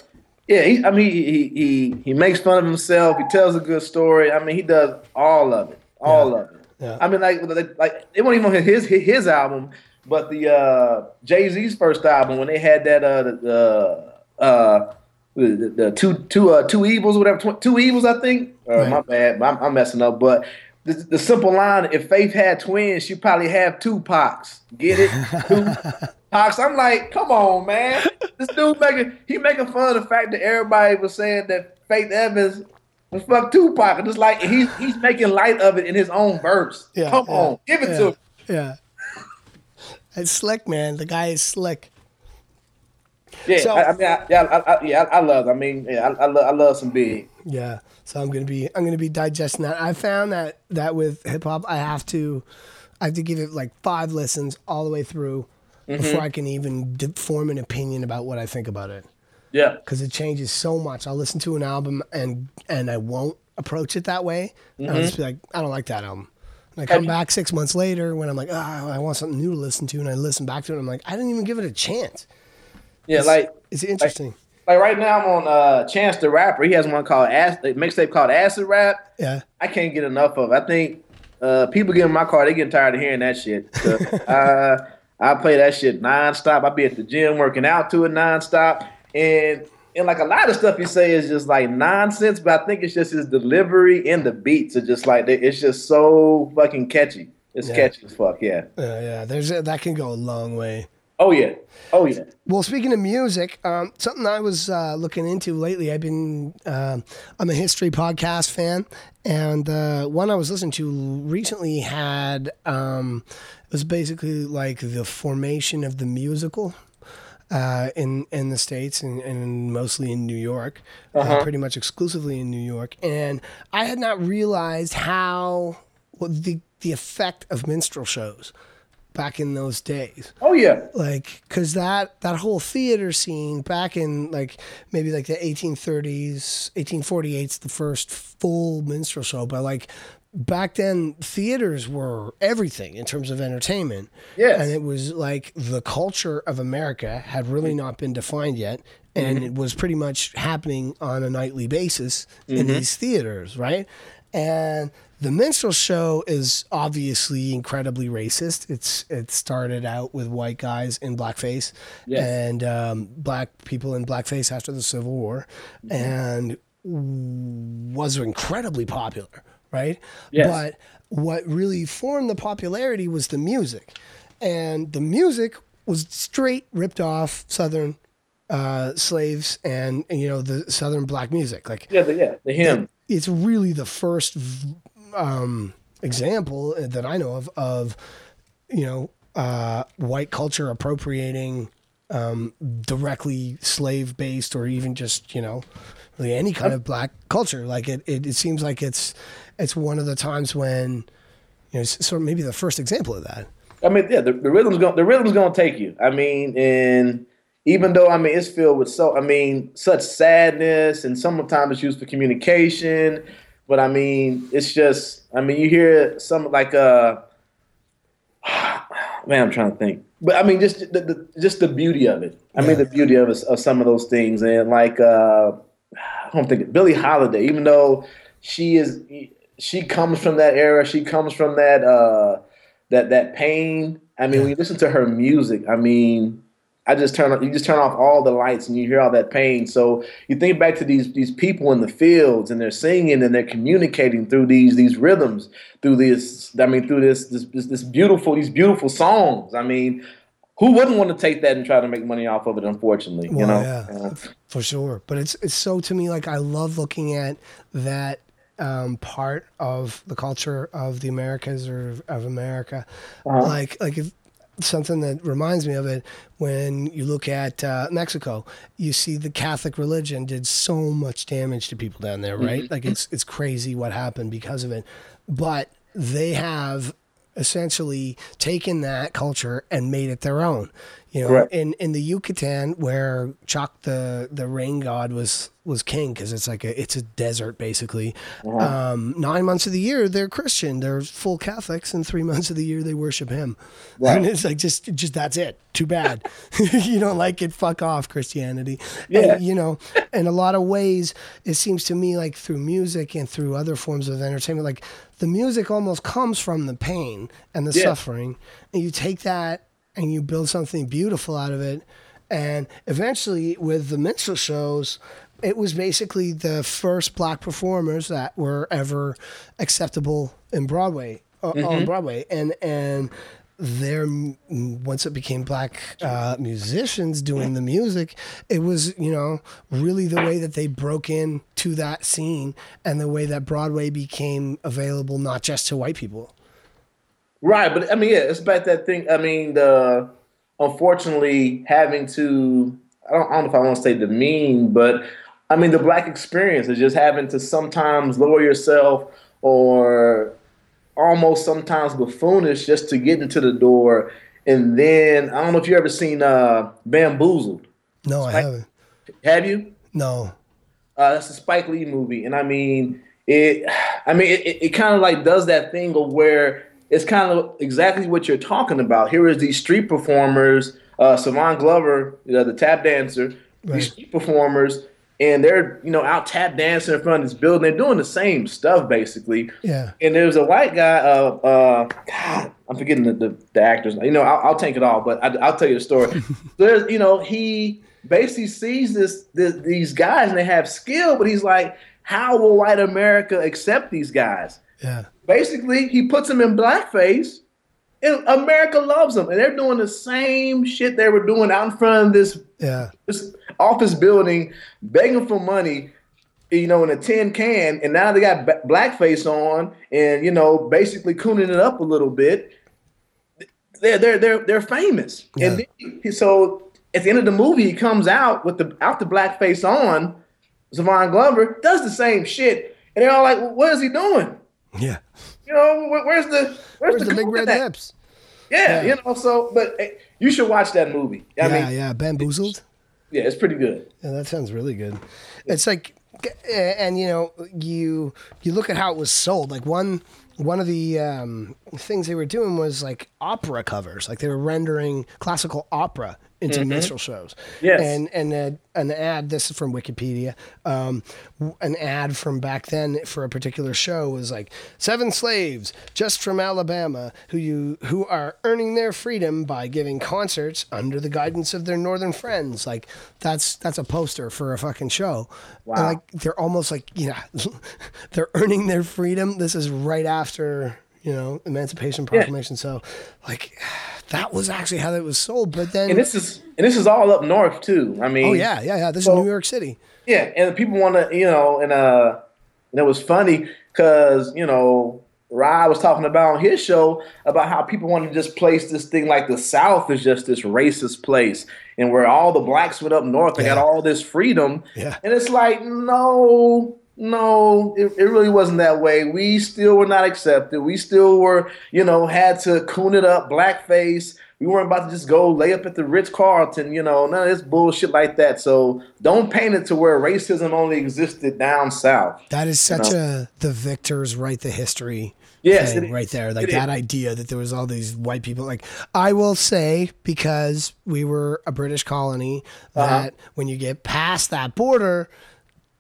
yeah, he, I mean, he, he he makes fun of himself. He tells a good story. I mean, he does all of it, all of it. Yeah. I mean, like, like, like it wasn't even his his, his album, but the uh, Jay Z's first album when they had that uh, the uh, the, the two two uh, two evils, whatever, tw- two evils, I think. Uh, Right. My bad, I'm, I'm messing up, but. The, the simple line: If Faith had twins, she'd probably have two Pacs. Get it? Two Pacs. I'm like, come on, man. This dude making he making fun of the fact that everybody was saying that Faith Evans was fuck Tupac, and it's like he's he's making light of it in his own verse. Yeah, come yeah, on, give it yeah, to him. Yeah. It's slick, man. The guy is slick. Yeah, So- I, I mean, I, yeah, I, I, yeah, I, love. I mean, yeah, I, I, love, I love some big. Yeah. So I'm gonna be I'm gonna be digesting that. I found that that with hip hop I have to I have to give it like five listens all the way through mm-hmm. before I can even form an opinion about what I think about it Yeah, because it changes so much. I'll listen to an album and and I won't approach it that way. And I'll just be like, I don't like that album. And I come Have- back six months later when I'm like, ah, I want something new to listen to, and I listen back to it. and I'm like, I didn't even give it a chance. yeah, like It's interesting. like right now I'm on uh Chance the Rapper. He has one called Acid, mixtape called Acid Rap. yeah. I can't get enough of. it. I think uh, people get in my car, they getting tired of hearing that shit. So, uh, I play that shit nonstop. I be at the gym working out to it nonstop, and and like a lot of stuff he say is just like nonsense. But I think it's just his delivery and the beats are just like it's just so fucking catchy. It's Yeah. catchy as fuck. Yeah. Uh, yeah. There's a, that can go a long way. Oh yeah. Oh yeah. Well, speaking of music, um, something I was uh, looking into lately. I've been um I'm a history podcast fan, and uh, one I was listening to recently had um, it was basically like the formation of the musical. Uh, in in the states and, and mostly in New York, uh, pretty much exclusively in New York, and I had not realized how well, the the effect of minstrel shows back in those days. Oh yeah. like because that that whole theater scene back in like maybe like the 1830s 1848's the first full minstrel show. But like back then theaters were everything in terms of entertainment. Yes. and it was like the culture of america had really not been defined yet. And mm-hmm. it was pretty much happening on a nightly basis in mm-hmm. these theaters right? And the minstrel show is obviously incredibly racist. It's it started out with white guys in blackface Yes. and um, black people in blackface after the Civil War, mm-hmm. and was incredibly popular, right? Yes. But what really formed the popularity was the music, and the music was straight ripped off Southern uh, slaves and, you know the Southern black music, like Yeah. The, yeah. The hymn. it's really the first um, example that I know of of you know uh, white culture appropriating um, directly slave based or even just you know really any kind of black culture. Like it, it, it seems like it's it's one of the times when you know sort of maybe the first example of that. I mean, yeah, the, the rhythm's going the rhythm's gonna take you. I mean, and even though I mean it's filled with so I mean such sadness and sometimes it's used for communication, but I mean it's just I mean you hear some like uh man I'm trying to think, but I mean just the, the just the beauty of it. I mean the beauty of of some of those things and like uh I don't think Billie Holiday, even though she is she comes from that era, she comes from that uh that that pain. I mean, when you listen to her music, I mean, I just turn you just turn off all the lights and you hear all that pain. So you think back to these these people in the fields and they're singing and they're communicating through these these rhythms, through this I mean through this this this, this beautiful these beautiful songs. I mean, who wouldn't want to take that and try to make money off of it? Unfortunately, you know. yeah, Uh, for sure. But it's it's so to me like I love looking at that um, part of the culture of the Americas or of America. Uh-huh. Like like if, something that reminds me of it when you look at uh, Mexico, you see the Catholic religion did so much damage to people down there, right? Mm-hmm. Like it's it's crazy what happened because of it, but they have essentially taken that culture and made it their own. You know, Correct. in in the Yucatan where Chaac the the rain god was was king because it's like a it's a desert basically. Um, nine months of the year they're Christian, they're full Catholics, and three months of the year they worship him. Right. And it's like just just that's it. Too bad you don't like it. Fuck off, Christianity. Yeah. And, you know, in a lot of ways, it seems to me like through music and through other forms of entertainment, like the music almost comes from the pain and the Yeah. suffering, and you take that and you build something beautiful out of it. And eventually, with the minstrel shows, it was basically the first black performers that were ever acceptable in Broadway uh, on Broadway, and and there once it became black uh, musicians doing the music, it was you know really the way that they broke in to that scene and the way that Broadway became available not just to white people. Right, but I mean, yeah, it's about that thing. I mean, the unfortunately having to I don't, I don't know if I want to say demean, but I mean the black experience is just having to sometimes lower yourself or almost sometimes buffoonish just to get into the door. And then I don't know if you ever seen uh, Bamboozled. No, I haven't. Have you? No. Uh, that's a Spike Lee movie, and I mean it. I mean it. It, it kind of like does that thing of where it's kind of exactly what you're talking about. Here is these street performers, uh, Savion Glover, you know, the tap dancer, Right. these street performers, and they're you know out tap dancing in front of this building. They're doing the same stuff basically. Yeah. And there's a white guy. Uh, uh, God, I'm forgetting the, the, the actors. You know, I'll, I'll take it all, but I, I'll tell you the story. there's, you know, he basically sees this, this these guys and they have skill, but he's like, how will white America accept these guys? Yeah. Basically, he puts them in blackface, and America loves them, and they're doing the same shit they were doing out in front of this Yeah. this office building, begging for money, you know, in a tin can, and now they got b- blackface on, and you know, basically cooning it up a little bit. They're they're they're they're famous, and then, so at the end of the movie, he comes out with the out the blackface on. Savion Glover does the same shit, and they're all like, well, "What is he doing? Yeah. You know, where, where's the where's, Where's the big red lips? Yeah, Yeah. you know. So, but hey, you should watch that movie. I yeah, mean, yeah. Bamboozled. Yeah, it's pretty good. Yeah, that sounds really good. It's like, and you know, you you look at how it was sold. Like one one of the um, things they were doing was like opera covers. Like they were rendering classical opera into minstrel shows. Yes. And and uh, an ad. This is from Wikipedia. Um, an ad from back then for a particular show was like seven slaves just from Alabama who you who are earning their freedom by giving concerts under the guidance of their northern friends. Like that's that's a poster for a fucking show. Wow. And like they're almost like yeah, they're earning their freedom. This is right after you know Emancipation Proclamation. So like that was actually how it was sold. But then and this is and this is all up north too. I mean, oh yeah, yeah, yeah. This So- is New York City. yeah, and people want to, you know, and uh, and it was funny because you know, Rye was talking about on his show about how people want to just place this thing like the South is just this racist place, and where all the blacks went up north and got all this freedom, Yeah. and it's like no. No, it, it really wasn't that way. We still were not accepted. We still were, you know, had to coon it up, blackface. We weren't about to just go lay up at the Ritz Carlton, you know, none of this bullshit like that. So don't paint it to where racism only existed down south. That is such a the victors write the history Yes, thing right there. Like that idea that there was all these white people. Like I will say because we were a British colony Uh-huh. that when you get past that border,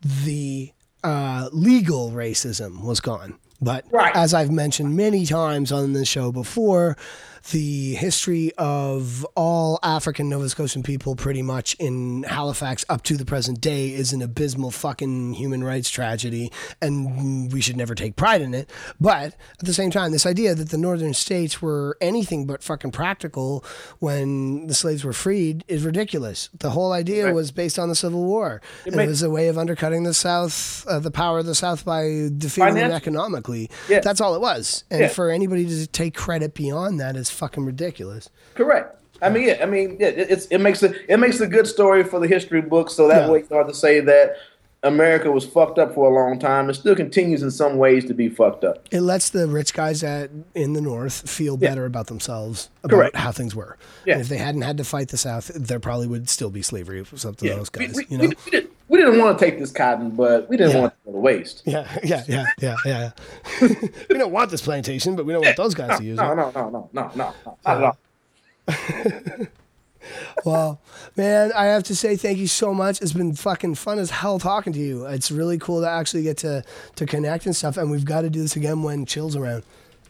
the uh, legal racism was gone. But Right. as I've mentioned many times on the show before, the history of all African Nova Scotian people, pretty much in Halifax up to the present day, is an abysmal fucking human rights tragedy, and we should never take pride in it. But at the same time, this idea that the northern states were anything but fucking practical when the slaves were freed is ridiculous. The whole idea Right. was based on the Civil War. ma- it was a way of undercutting the South, uh, the power of the South by defeating them Financial- economically. Yeah. That's all it was. And Yeah. for anybody to take credit beyond that is fucking ridiculous. Correct. I mean, yeah. I mean, yeah. It, it's it makes it it makes a good story for the history books. So that Yeah. way, you hard to say that America was fucked up for a long time, and still continues in some ways to be fucked up. It lets the rich guys at in the North feel Yeah. better about themselves, about Correct. how things were. Yeah. And if they hadn't had to fight the South, there probably would still be slavery. Was up to those guys. we, you we, know? we, we didn't want to take this cotton, but we didn't Yeah. want it to go to waste. yeah, yeah, yeah, yeah, yeah. we don't want this plantation, but we don't want those guys to use No, it. no, no, no, no, no, no, not at all. Well, man, I have to say thank you so much. It's been fucking fun as hell talking to you. It's really cool to actually get to to connect and stuff. And we've got to do this again when Chill's around.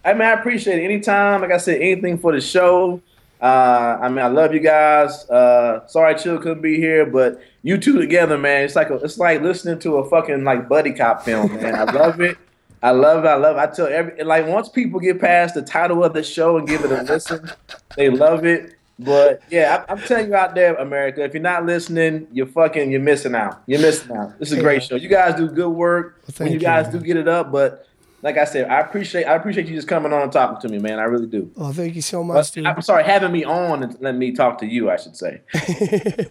I mean, I appreciate it. Anytime, like I said, anything for the show. Uh, I mean, I love you guys. Uh, sorry, Chill couldn't be here, but you two together, man, it's like a, it's like listening to a fucking like buddy cop film, man. I love it. I love it. I love it. I tell every like once people get past the title of the show and give it a listen, they love it. But yeah, I, I'm telling you out there, America, if you're not listening, you're fucking, you're missing out. You're missing out. This is a great show. You guys do good work when you you, guys man. do get it up, but like I said, I appreciate I appreciate you just coming on and talking to me, man. I really do. Well, thank you so But much, dude. I'm sorry, having me on and letting me talk to you, I should say.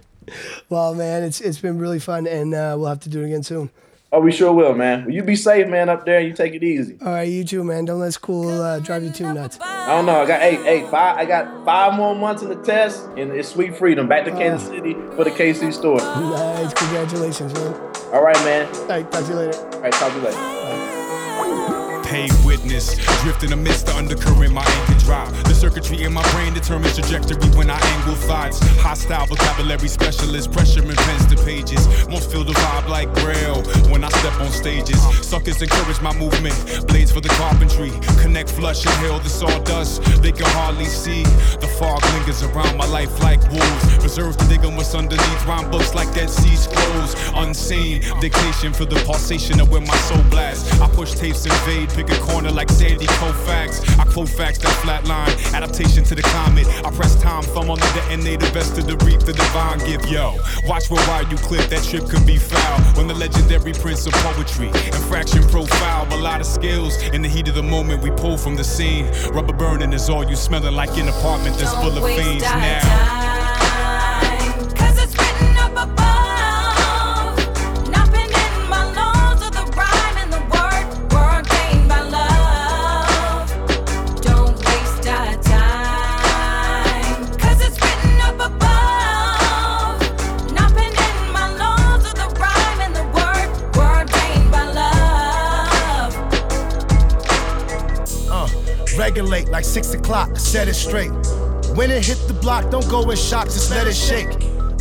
Well, man, it's it's been really fun, and uh, we'll have to do it again soon. Oh, we sure will, man. Well, you be safe, man, up there. You take it easy. All right, you too, man. Don't let school uh, drive you too nuts. I don't know. I got eight, eight, five. I got five more months in the test, and it's sweet freedom. Back to Kansas City for the KC Stork. Nice, congratulations, man. All right, man. All right, talk to you later. All right, talk to you later. Paid witness, drifting amidst the undercurrent, my anchor drop. The circuitry in my brain determines trajectory when I angle thoughts. Hostile vocabulary specialist, pressure and pens to pages. Most feel the vibe like Braille when I step on stages. Suckers encourage my movement, blades for the carpentry. Connect, flush, inhale the sawdust. They can hardly see. The fog lingers around my life like wolves. Reserves to dig on what's underneath. Rhyme books like Dead Sea Scrolls. Unseen, dictation for the pulsation of where my soul blasts. I push tapes, invade, pick a corner like Sandy Koufax. I quote facts that flatline. Adaptation to the climate. I press time, thumb on the detonator, best to the reap the divine gift. Yo, watch where wide you clip. That trip could be foul. When the legendary prince of poetry, infraction profile, a lot of skills. In the heat of the moment, we pull from the scene. Rubber burning is all you smelling like an apartment that's full of fiends now. time, like six o'clock, set it straight. When it hit the block, don't go in shock, just let it shake.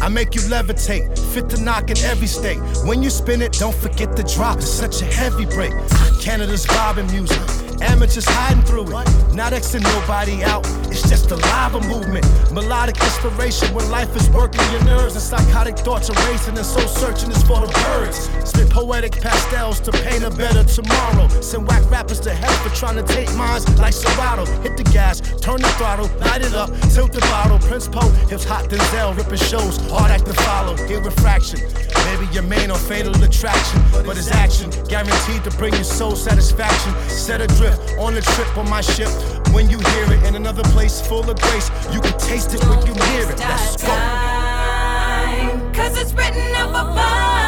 I make you levitate, fit to knock in every state. When you spin it, don't forget the drop, it's such a heavy break. Canada's vibing music, amateurs hiding through it. Not Xing nobody out, it's just a lava movement. Melodic inspiration when life is working your nerves, and psychotic thoughts are racing, and soul searching is for the birds. Spit poetic pastels to paint a better tomorrow. Send whack rappers to hell for trying to take minds like Serato. Hit the gas, turn the throttle, light it up, tilt the bottle. Prince Po, hips hot Denzel, ripping shows, hard act to follow. Get refraction, maybe your main or fatal attraction, but it's action guaranteed to bring you soul satisfaction. Set adrift on a trip on my ship. When you hear it in another place full of grace, you can taste it when you hear it. Let's go. Cause it's written up above.